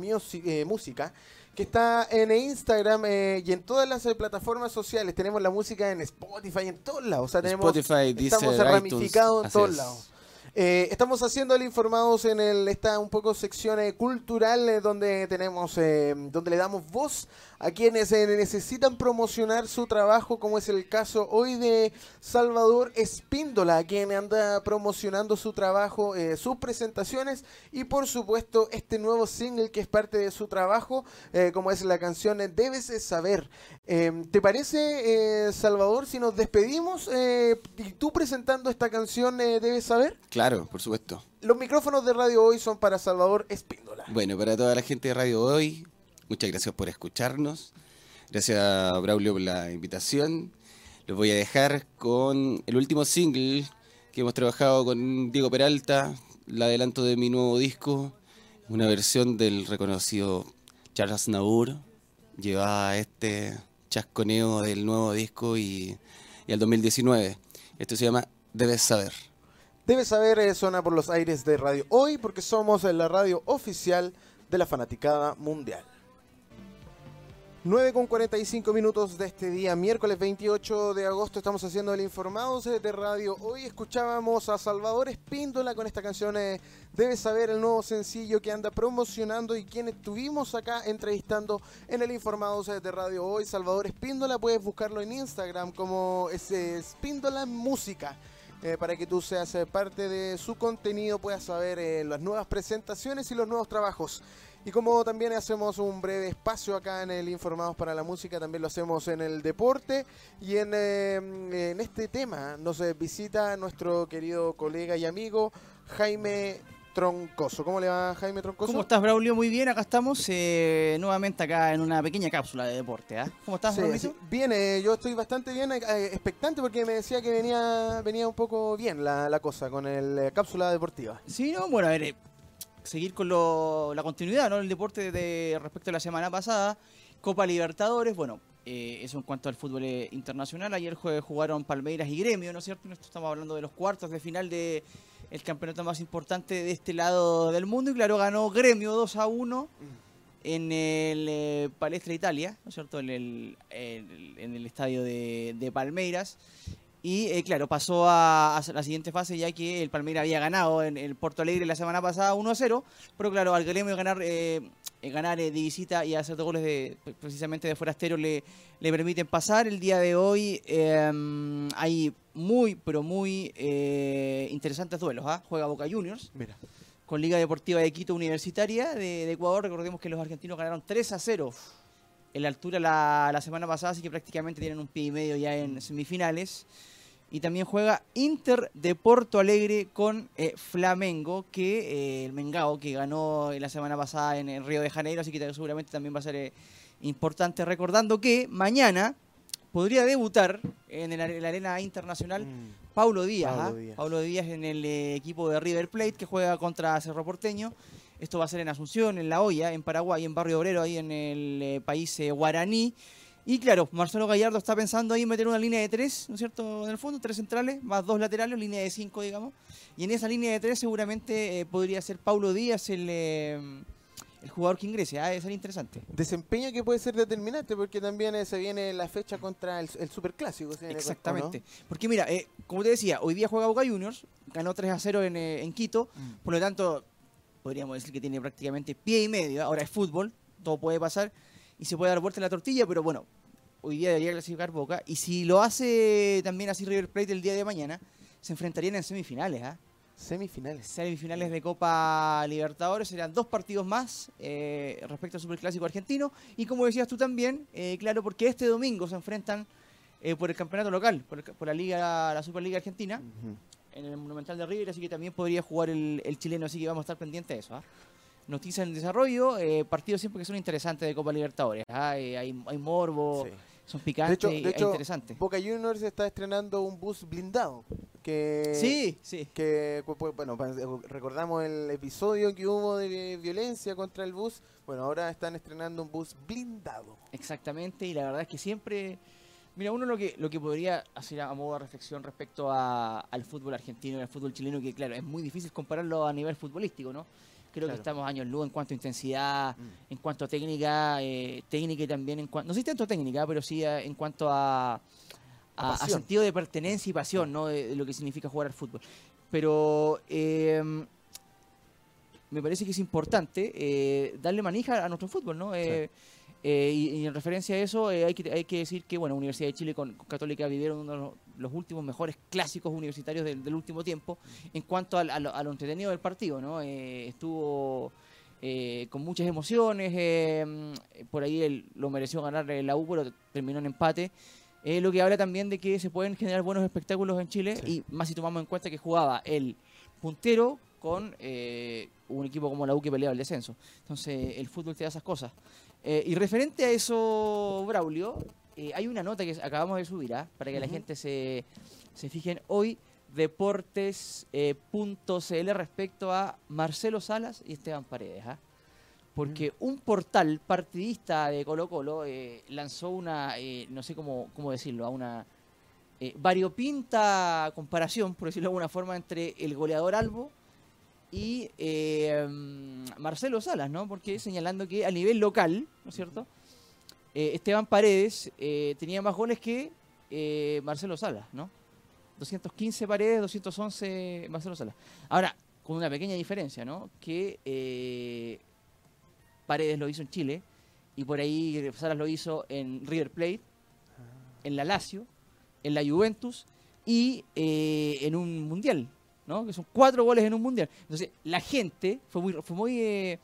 Música que está en Instagram eh, y en todas las eh, plataformas sociales. Tenemos la música en Spotify, en todos lados. O sea, tenemos,
Spotify,
estamos ramificados en todos lados. Eh, estamos haciendo el informados en el esta un poco sección cultural donde tenemos donde le damos voz a quienes eh, necesitan promocionar su trabajo, como es el caso hoy de Salvador Espíndola, quien anda promocionando su trabajo, eh, sus presentaciones y por supuesto este nuevo single que es parte de su trabajo, eh, como es la canción Debes Saber. Em, ¿Te parece, Salvador, si nos despedimos y tú presentando esta canción Debes Saber?
Claro, por supuesto.
Los micrófonos de Radio Hoy son para Salvador Espíndola.
Bueno, para toda la gente de Radio Hoy, Muchas gracias por escucharnos. Gracias a Braulio por la invitación. Los voy a dejar con el último single que hemos trabajado con Diego Peralta, el adelanto de mi nuevo disco, una versión del reconocido Charles Naur, llevaba este chasconeo del nuevo disco y, y al 2019. Esto se llama Debes Saber.
Debes Saber eh, suena por los aires de radio hoy porque somos la radio oficial de la fanaticada mundial. 9 con 45 minutos de este día, miércoles 28 de agosto, estamos haciendo el Informados de Radio. Hoy escuchábamos a Salvador Espíndola con esta canción eh, Debes saber el nuevo sencillo que anda promocionando y quien estuvimos acá entrevistando en el Informados de Radio hoy. Salvador Espíndola, puedes buscarlo en Instagram como Espíndola Música. Eh, para que tú seas eh, parte de su contenido, puedas saber las nuevas presentaciones y los nuevos trabajos. Y como también hacemos un breve espacio acá en el Informados para la Música, también lo hacemos en el deporte. Y en, eh, este tema nos visita nuestro querido colega y amigo Jaime Troncoso. ¿Cómo le va Jaime Troncoso?
¿Cómo estás, Braulio? Muy bien, acá estamos eh, nuevamente acá en una pequeña cápsula de deporte. ¿ah? ¿Cómo estás,
sí, Bien, eh, yo estoy bastante bien, expectante porque me decía que venía venía un poco bien la, la cosa con el cápsula deportiva.
Sí, no, bueno, a ver, seguir con lo, la continuidad, ¿no? El deporte de respecto a la semana pasada. Copa Libertadores, bueno, eh, eso en cuanto al fútbol eh, internacional. Ayer jugaron Palmeiras y Gremio, ¿no es cierto? Estamos hablando de los cuartos de final de campeonato más importante de este lado del mundo. Y claro, ganó Gremio 2 a 1 en el eh, Palestra Italia, ¿no es cierto? En el, en el estadio de Palmeiras. Y eh, claro, pasó a, la siguiente fase ya que el Palmeiras había ganado en el Porto Alegre la semana pasada 1-0, pero claro, al Gremio ganar, eh, eh, ganar de visita y hacer dos goles de, precisamente de forastero le, le permiten pasar. El día de hoy em, hay muy, pero muy interesantes duelos. ¿ah? Juega Boca Juniors.
Mira.
Con Liga Deportiva de Quito Universitaria de, Ecuador. Recordemos que los argentinos ganaron 3 a 0 en la altura la, la semana pasada, así que prácticamente tienen un pie y medio ya en semifinales. Y también juega Inter de Porto Alegre con eh, Flamengo, que eh, el Mengao, que ganó la semana pasada en el Río de Janeiro, así que seguramente también va a ser eh, importante. Recordando que mañana podría debutar en, la Arena Internacional mm. Paulo Díaz. Paulo, ¿ah? Díaz. Paulo Díaz en el equipo de River Plate, que juega contra Cerro Porteño. Esto va a ser en Asunción, en La Hoya, en Paraguay, en Barrio Obrero, ahí en el país guaraní. Y claro, Marcelo Gallardo está pensando ahí meter una línea de tres, ¿no es cierto? En el fondo, tres centrales, más dos laterales, línea de cinco, digamos. Y en esa línea de tres seguramente eh, podría ser Paulo Díaz el, eh, el jugador que ingrese. Ah, ser interesante.
Desempeño que puede ser determinante porque también eh, se viene la fecha contra el, el Superclásico.
Exactamente. Porque mira, como te decía, hoy día juega Boca Juniors, ganó 3 a 0 en, en Quito, mm. por lo tanto, podríamos decir que tiene prácticamente pie y medio. Ahora es fútbol, todo puede pasar y se puede dar vuelta en la tortilla, pero bueno, hoy día debería clasificar Boca. Y si lo hace también así River Plate el día de mañana, se enfrentarían en semifinales. ¿ah?
Semifinales.
Semifinales de Copa Libertadores. Serían dos partidos más eh, respecto al Superclásico argentino. Y como decías tú también, eh, claro, porque este domingo se enfrentan eh, por el campeonato local, por, la Liga, la Superliga Argentina, en el Monumental de River. Así que también podría jugar el, chileno. Así que vamos a estar pendientes de eso. Noticias en desarrollo, eh, partidos siempre que son interesantes de Copa Libertadores. ¿ah? hay, hay, morbo, son picantes e interesantes.
Boca Juniors está estrenando un bus blindado. Que,
sí, sí.
Que, bueno, recordamos el episodio que hubo de violencia contra el bus. Bueno, ahora están estrenando un bus blindado.
Exactamente, y la verdad es que siempre... Mira, uno lo que, lo que podría hacer a modo de reflexión respecto al fútbol argentino y al fútbol chileno, que claro, es muy difícil compararlo a nivel futbolístico, ¿no? Creo que estamos años luz en cuanto a intensidad, mm. en cuanto a técnica, eh, técnica y también en cuanto, no sé tanto técnica, pero sí eh, en cuanto a, a, sentido de pertenencia y pasión, ¿no? De, lo que significa jugar al fútbol. Pero em, me parece que es importante eh, darle manija a nuestro fútbol, ¿no? Eh, y, en referencia a eso, eh, hay, que, hay que decir que bueno, Universidad de Chile con, Católica vivieron uno de los, últimos mejores clásicos universitarios del, último tiempo en cuanto a, lo, entretenido del partido. ¿no? Eh, estuvo con muchas emociones, por ahí él lo mereció ganar la U, pero terminó en empate. lo que habla también de que se pueden generar buenos espectáculos en Chile y más si tomamos en cuenta que jugaba el puntero con un equipo como la U que peleaba el descenso. Entonces el fútbol te da esas cosas. Eh, y referente a eso, Braulio, eh, hay una nota que acabamos de subir, ¿ah? para que la gente se, se fijen hoy, deportes.cl eh, respecto a Marcelo Salas y Esteban Paredes. ¿ah? Porque un portal partidista de Colo Colo lanzó una, no sé cómo, cómo decirlo, a una variopinta comparación, por decirlo de alguna forma, entre el goleador Albo y eh, Marcelo Salas, ¿no? Porque señalando que a nivel local, ¿no es cierto? eh, Esteban Paredes eh, tenía más goles que eh, Marcelo Salas, ¿no? 215 Paredes, 211 Marcelo Salas. Ahora, con una pequeña diferencia, ¿no? Que Paredes lo hizo en Chile y por ahí Salas lo hizo en River Plate, en la Lazio, en la Juventus y en un mundial, ¿no? Que son cuatro goles en un mundial. Entonces, la gente fue muy, fue muy eh,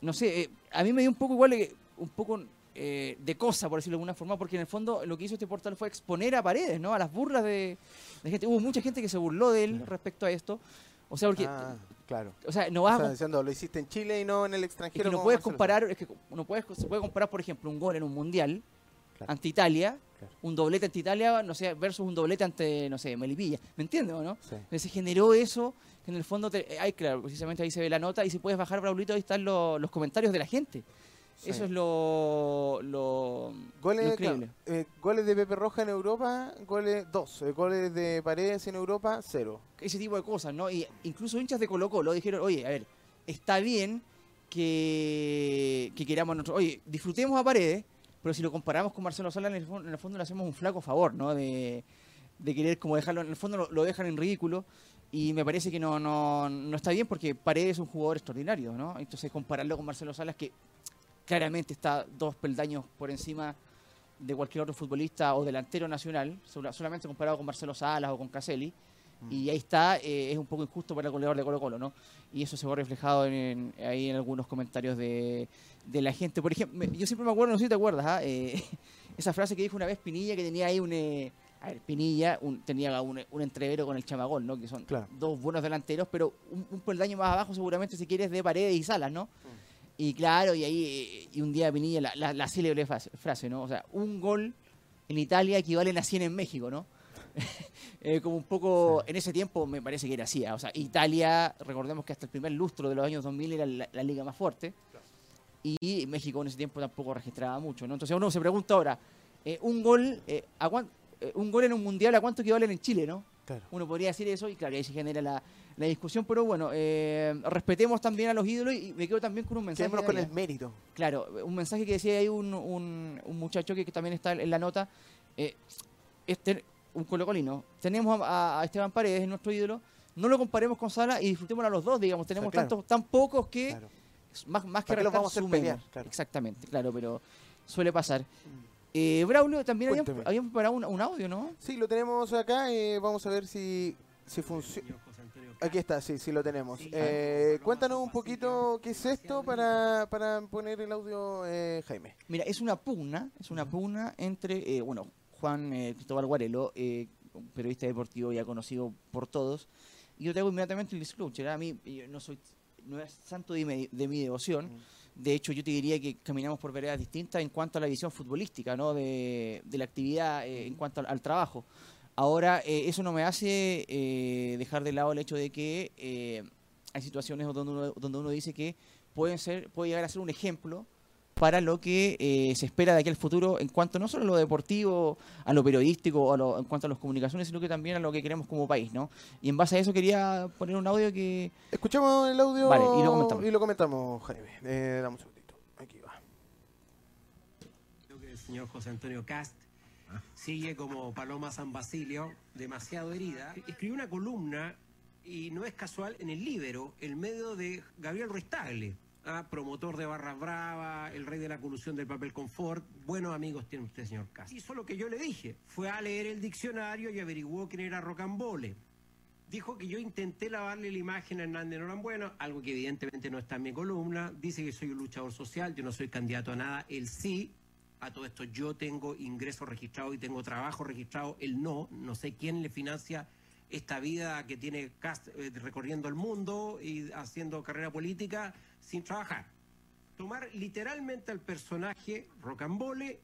no sé, eh, a mí me dio un poco igual, eh, un poco eh, de cosa, por decirlo de alguna forma, porque en el fondo lo que hizo este portal fue exponer a Paredes, ¿no? A las burlas de, de gente. Hubo mucha gente que se burló de él respecto a esto. O sea, porque,
Ah, claro.
o sea, no vas
sea, diciendo, lo hiciste en Chile y no en el
es
extranjero.
que no puedes
Marcelo
comparar, es que no puedes, se puede comparar, por ejemplo, un gol en un mundial
Claro.
ante Italia,
Claro.
un doblete ante Italia, no sé, versus un doblete ante, no sé, Melipilla. ¿Me entiendes o no?
Sí.
Se generó eso, que en el fondo, te, ay, claro, precisamente ahí se ve la nota, y si puedes bajar, Braulito, ahí están lo- los comentarios de la gente.
Sí.
Eso es lo, lo, lo
Goles,
increíble.
claro, eh, goles de Pepe Roja en Europa, goles dos. Eh, goles de Paredes en Europa, cero.
Ese tipo de cosas, ¿no? Y incluso hinchas de Colo Colo dijeron, oye, a ver, está bien que, que queramos nuestro... Oye, disfrutemos a Paredes, pero si lo comparamos con Marcelo Sala, en el, en el fondo le hacemos un flaco favor, ¿no? De, querer como dejarlo, en el fondo lo, dejan en ridículo. Y me parece que no, no, no está bien porque Paredes es un jugador extraordinario, ¿no? Entonces compararlo con Marcelo Salas, que claramente está dos peldaños por encima de cualquier otro futbolista o delantero nacional, sola- solamente comparado con Marcelo Salas o con Caselli. Y ahí está, eh, es un poco injusto para el goleador de Colo Colo, ¿no? Y eso se ve reflejado en, en- ahí en algunos comentarios de, de la gente. Por ejemplo, yo siempre me acuerdo, no sé si te acuerdas, ¿ah? Eh, esa frase que dijo una vez Pinilla, que tenía ahí un... eh, a ver, Pinilla un- tenía un, un entrevero con el Chamagol, ¿no? Que son
Claro.
dos buenos delanteros, pero un, un peldaño más abajo seguramente si quieres de Paredes y Salas, ¿no? Y claro, y ahí eh, y un día Pinilla, la, la, la célebre frase, frase, ¿no? O sea, un gol en Italia equivalen a 100 en México, ¿no? Eh, como un poco, en ese tiempo me parece que era así. ¿ah? O sea, Italia, recordemos que hasta el primer lustro de los años 2000 era la, la liga más fuerte. Y México en ese tiempo tampoco registraba mucho, ¿no? Entonces uno se pregunta ahora, eh, un gol eh, ¿a eh, un gol en un mundial, ¿a cuánto equivalen en Chile, no?
Claro.
Uno podría decir eso y claro, ahí se genera la, la discusión, pero bueno, respetemos también a los ídolos y me quedo también con un mensaje.
Quedémonos con el mérito.
Claro, un mensaje que decía ahí un, un, un muchacho que, que también está en la nota, este, un colocolino. Tenemos a, a Esteban Paredes, es nuestro ídolo, no lo comparemos con Sala y disfrutemos a los dos, digamos, tenemos
claro.
tantos, tan pocos que
Claro.
más, más que
¿Para qué los vamos a pelear? Claro.
Exactamente, claro, pero suele pasar. Eh, Braulio, también habíamos,
Cuénteme.
habíamos preparado un, un audio, ¿no?
Sí, lo tenemos acá. eh, vamos a ver si, si funciona. Aquí está, sí, sí lo tenemos. Eh, cuéntanos un poquito qué es esto para, para poner el audio, eh, Jaime.
Mira, es una pugna, es una pugna entre, eh, bueno, Juan eh, Cristóbal Guarelo, eh, un periodista deportivo ya conocido por todos, y yo te hago inmediatamente el disclosure. A mí yo no soy, no es santo de mi, de mi devoción. De hecho, yo te diría que caminamos por veredas distintas en cuanto a la visión futbolística, ¿no? De, de la actividad eh, en cuanto al, al trabajo. Ahora, eh, eso no me hace eh, dejar de lado el hecho de que eh, hay situaciones donde uno, donde uno dice que pueden ser, puede llegar a ser un ejemplo para lo que eh, se espera de aquí al futuro en cuanto no solo a lo deportivo, a lo periodístico, a lo, en cuanto a las comunicaciones, sino que también a lo que queremos como país, ¿no? Y en base a eso quería poner un audio que...
Escuchamos el audio
Vale, y lo comentamos.
y lo comentamos, Jaime. Eh, dame un segundito. Aquí va.
Creo que el señor José Antonio Cast sigue como Paloma San Basilio, demasiado herida. Escribió una columna, y no es casual, en el Líbero, el medio de Gabriel Ruiz Tagle, promotor de Barras Brava, el rey de la colusión del papel confort. Buenos amigos tiene usted, señor Cast. Hizo lo que yo le dije, fue a leer el diccionario y averiguó quién era Rocambole. Dijo que yo intenté lavarle la imagen a Hernández Norambuena, algo que evidentemente no está en mi columna. Dice que soy un luchador social, yo no soy candidato a nada. Él sí, a todo esto yo tengo ingresos registrados y tengo trabajo registrado. Él no, no sé quién le financia esta vida que tiene eh, recorriendo el mundo y haciendo carrera política sin trabajar. Tomar literalmente al personaje Rocambole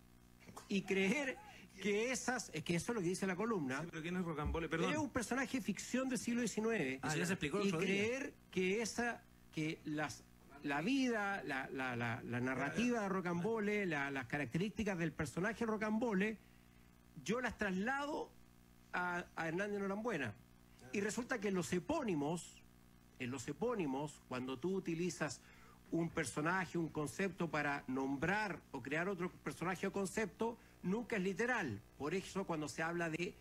y creer que esas, es que eso es lo que dice la columna,
¿Pero quién es Rocambole?
es
Perdón.
un personaje ficción del siglo XIX.
Ah, ya se explicó el
y
otro día.
creer que esa, que las, la vida, la, la, la, la narrativa de Rocambole, la- las características del personaje Rocambole, yo las traslado a, Hernández Norambuena. Y resulta que los epónimos, en los epónimos, cuando tú utilizas un personaje, un concepto para nombrar o crear otro personaje o concepto, nunca es literal. Por eso cuando se habla de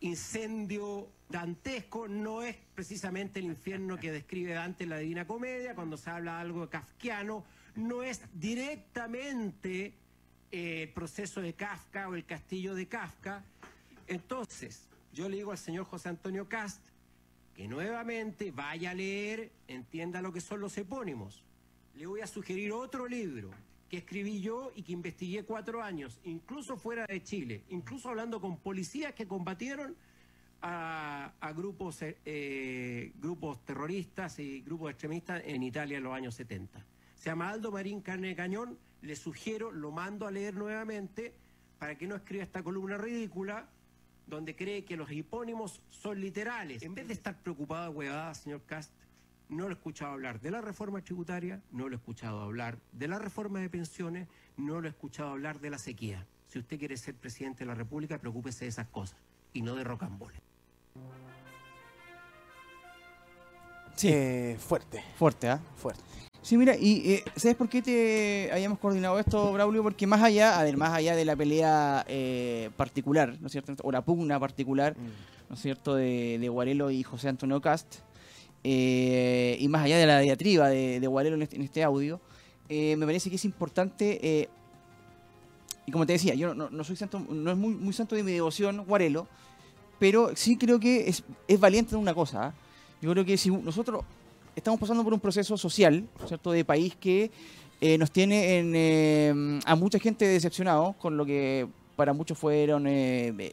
incendio dantesco, no es precisamente el infierno que describe Dante en la Divina Comedia, cuando se habla de algo kafkiano, no es directamente eh, el proceso de Kafka o el castillo de Kafka. Entonces, yo le digo al señor José Antonio Cast que nuevamente vaya a leer, entienda lo que son los epónimos. Le voy a sugerir otro libro que escribí yo y que investigué cuatro años, incluso fuera de Chile, incluso hablando con policías que combatieron a, grupos, eh, grupos terroristas y grupos extremistas en Italia en los años 70. Se llama Aldo Marín Carne de Cañón, le sugiero, lo mando a leer nuevamente para que no escriba esta columna ridícula donde cree que los hipónimos son literales. En vez de estar preocupado de huevada, señor Cast, no lo he escuchado hablar de la reforma tributaria, no lo he escuchado hablar de la reforma de pensiones, no lo he escuchado hablar de la sequía. Si usted quiere ser presidente de la República, preocúpese de esas cosas y no de rocambole.
Sí. Eh, fuerte.
Fuerte, ¿ah?
Fuerte.
Sí, mira, y eh, ¿sabes por qué te habíamos coordinado esto, Braulio? Porque más allá, además allá de la pelea eh, particular, ¿no es cierto? O la pugna particular, mm. ¿no es cierto?, de, de Guarelo y José Antonio Cast, eh, y más allá de la diatriba de, de Guarelo en este, en este audio, me parece que es importante, y como te decía, yo no, soy santo, no es muy, muy santo de mi devoción, Guarelo, pero sí creo que es, es valiente en una cosa. ¿ah? Yo creo que si nosotros estamos pasando por un proceso social, ¿cierto?, de país que eh, nos tiene en, eh, a mucha gente decepcionado con lo que para muchos fueron eh,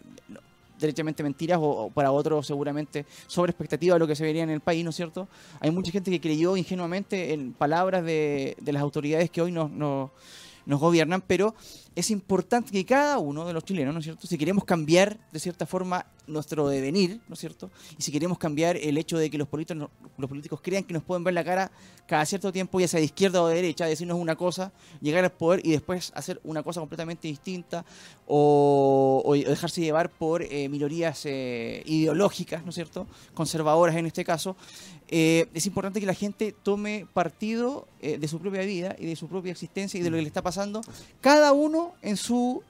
derechamente mentiras o, para otros seguramente sobre expectativa de lo que se vería en el país, ¿no es cierto? Hay mucha gente que creyó ingenuamente en palabras de, las autoridades que hoy nos, nos gobiernan, pero es importante que cada uno de los chilenos, ¿no es cierto? Si queremos cambiar de cierta forma nuestro devenir, ¿no es cierto? Y si queremos cambiar el hecho de que los políticos, los políticos crean que nos pueden ver la cara cada cierto tiempo, ya sea de izquierda o de derecha, decirnos una cosa, llegar al poder y después hacer una cosa completamente distinta o, dejarse llevar por eh, minorías eh, ideológicas, ¿no es cierto? Conservadoras en este caso, eh, es importante que la gente tome partido de su propia vida y de su propia existencia y de lo que le está pasando, cada uno en su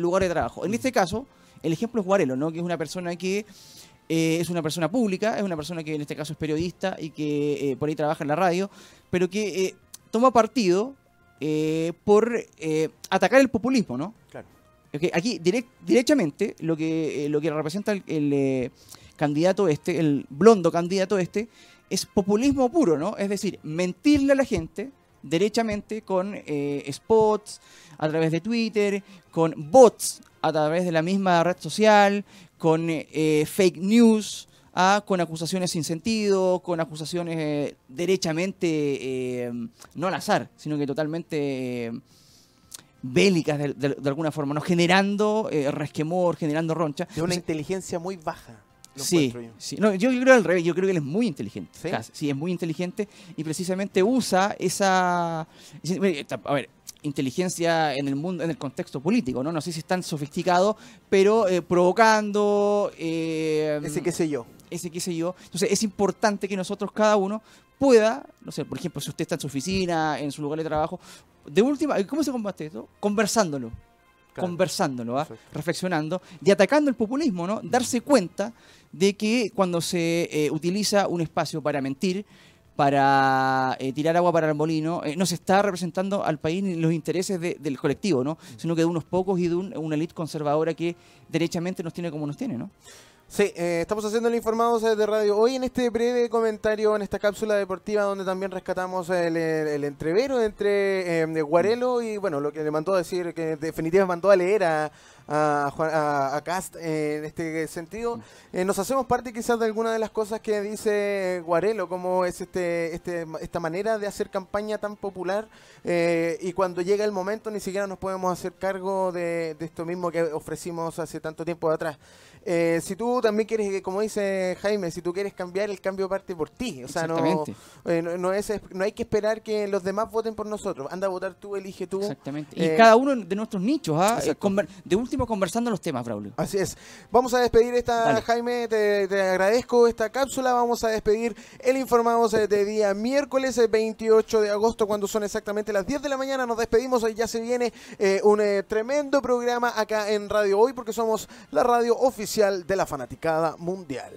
lugar de trabajo. En este caso, el ejemplo es Guarelo, ¿no? que es una persona que eh, es una persona pública, es una persona que en este caso es periodista y que eh, por ahí trabaja en la radio, pero que eh, toma partido por atacar el populismo, ¿no? Claro. aquí directamente lo que, lo que representa el, candidato este, el blondo candidato este, es populismo puro, ¿no? Es decir, mentirle a la gente derechamente con spots a través de Twitter, con bots a través de la misma red social, con eh, fake news, ah, con acusaciones sin sentido, con acusaciones eh, derechamente, eh, no al azar, sino que totalmente bélicas de, alguna forma, ¿no? generando resquemor, generando roncha.
De una inteligencia muy baja.
Sí, sí. No, yo, creo al revés, yo creo que él es muy inteligente. ¿Sí? sí, es muy inteligente y precisamente usa esa... A ver, inteligencia en el mundo, en el contexto político, ¿no? No sé si es tan sofisticado, pero eh, provocando...
Eh, ese qué sé yo.
Ese qué sé yo. Entonces es importante que nosotros cada uno pueda, no sé, por ejemplo, si usted está en su oficina, en su lugar de trabajo, de última, ¿cómo se combate esto? Conversándolo. Conversándolo, ¿ah? reflexionando y atacando el populismo, ¿no? Darse cuenta de que cuando se eh, utiliza un espacio para mentir, para eh, tirar agua para el molino, eh, no se está representando al país ni los intereses del colectivo, ¿no? Mm. sino que de unos pocos y de una élite conservadora que derechamente nos tiene como nos tiene. ¿no?
Sí, eh, estamos haciendo el informado de radio. Hoy en este breve comentario, en esta cápsula deportiva, donde también rescatamos el, entrevero entre eh, Guarelo y, bueno, lo que le mandó a decir, que definitivamente mandó a leer a, a, a, Cast en este sentido. Eh, nos hacemos parte quizás de alguna de las cosas que dice Guarelo, como es este, este esta manera de hacer campaña tan popular y cuando llega el momento ni siquiera nos podemos hacer cargo de, de esto mismo que ofrecimos hace tanto tiempo atrás. Eh, si tú también quieres, como dice Jaime, si tú quieres cambiar, el cambio parte por ti. O sea, eh, no, no, es, no hay que esperar que los demás voten por nosotros. Anda a votar tú, elige tú.
Exactamente. Y eh, cada uno de nuestros nichos. ¿ah? de última último conversando los temas, Braulio.
Así es. Vamos a despedir esta,
Dale.
Jaime, te, te agradezco esta cápsula. Vamos a despedir el Informados eh, de día miércoles eh, 28 de agosto, cuando son exactamente las 10 de la mañana. Nos despedimos. eh, Ya se viene eh, un eh, tremendo programa acá en Radio Hoy, porque somos la radio de la fanaticada mundial.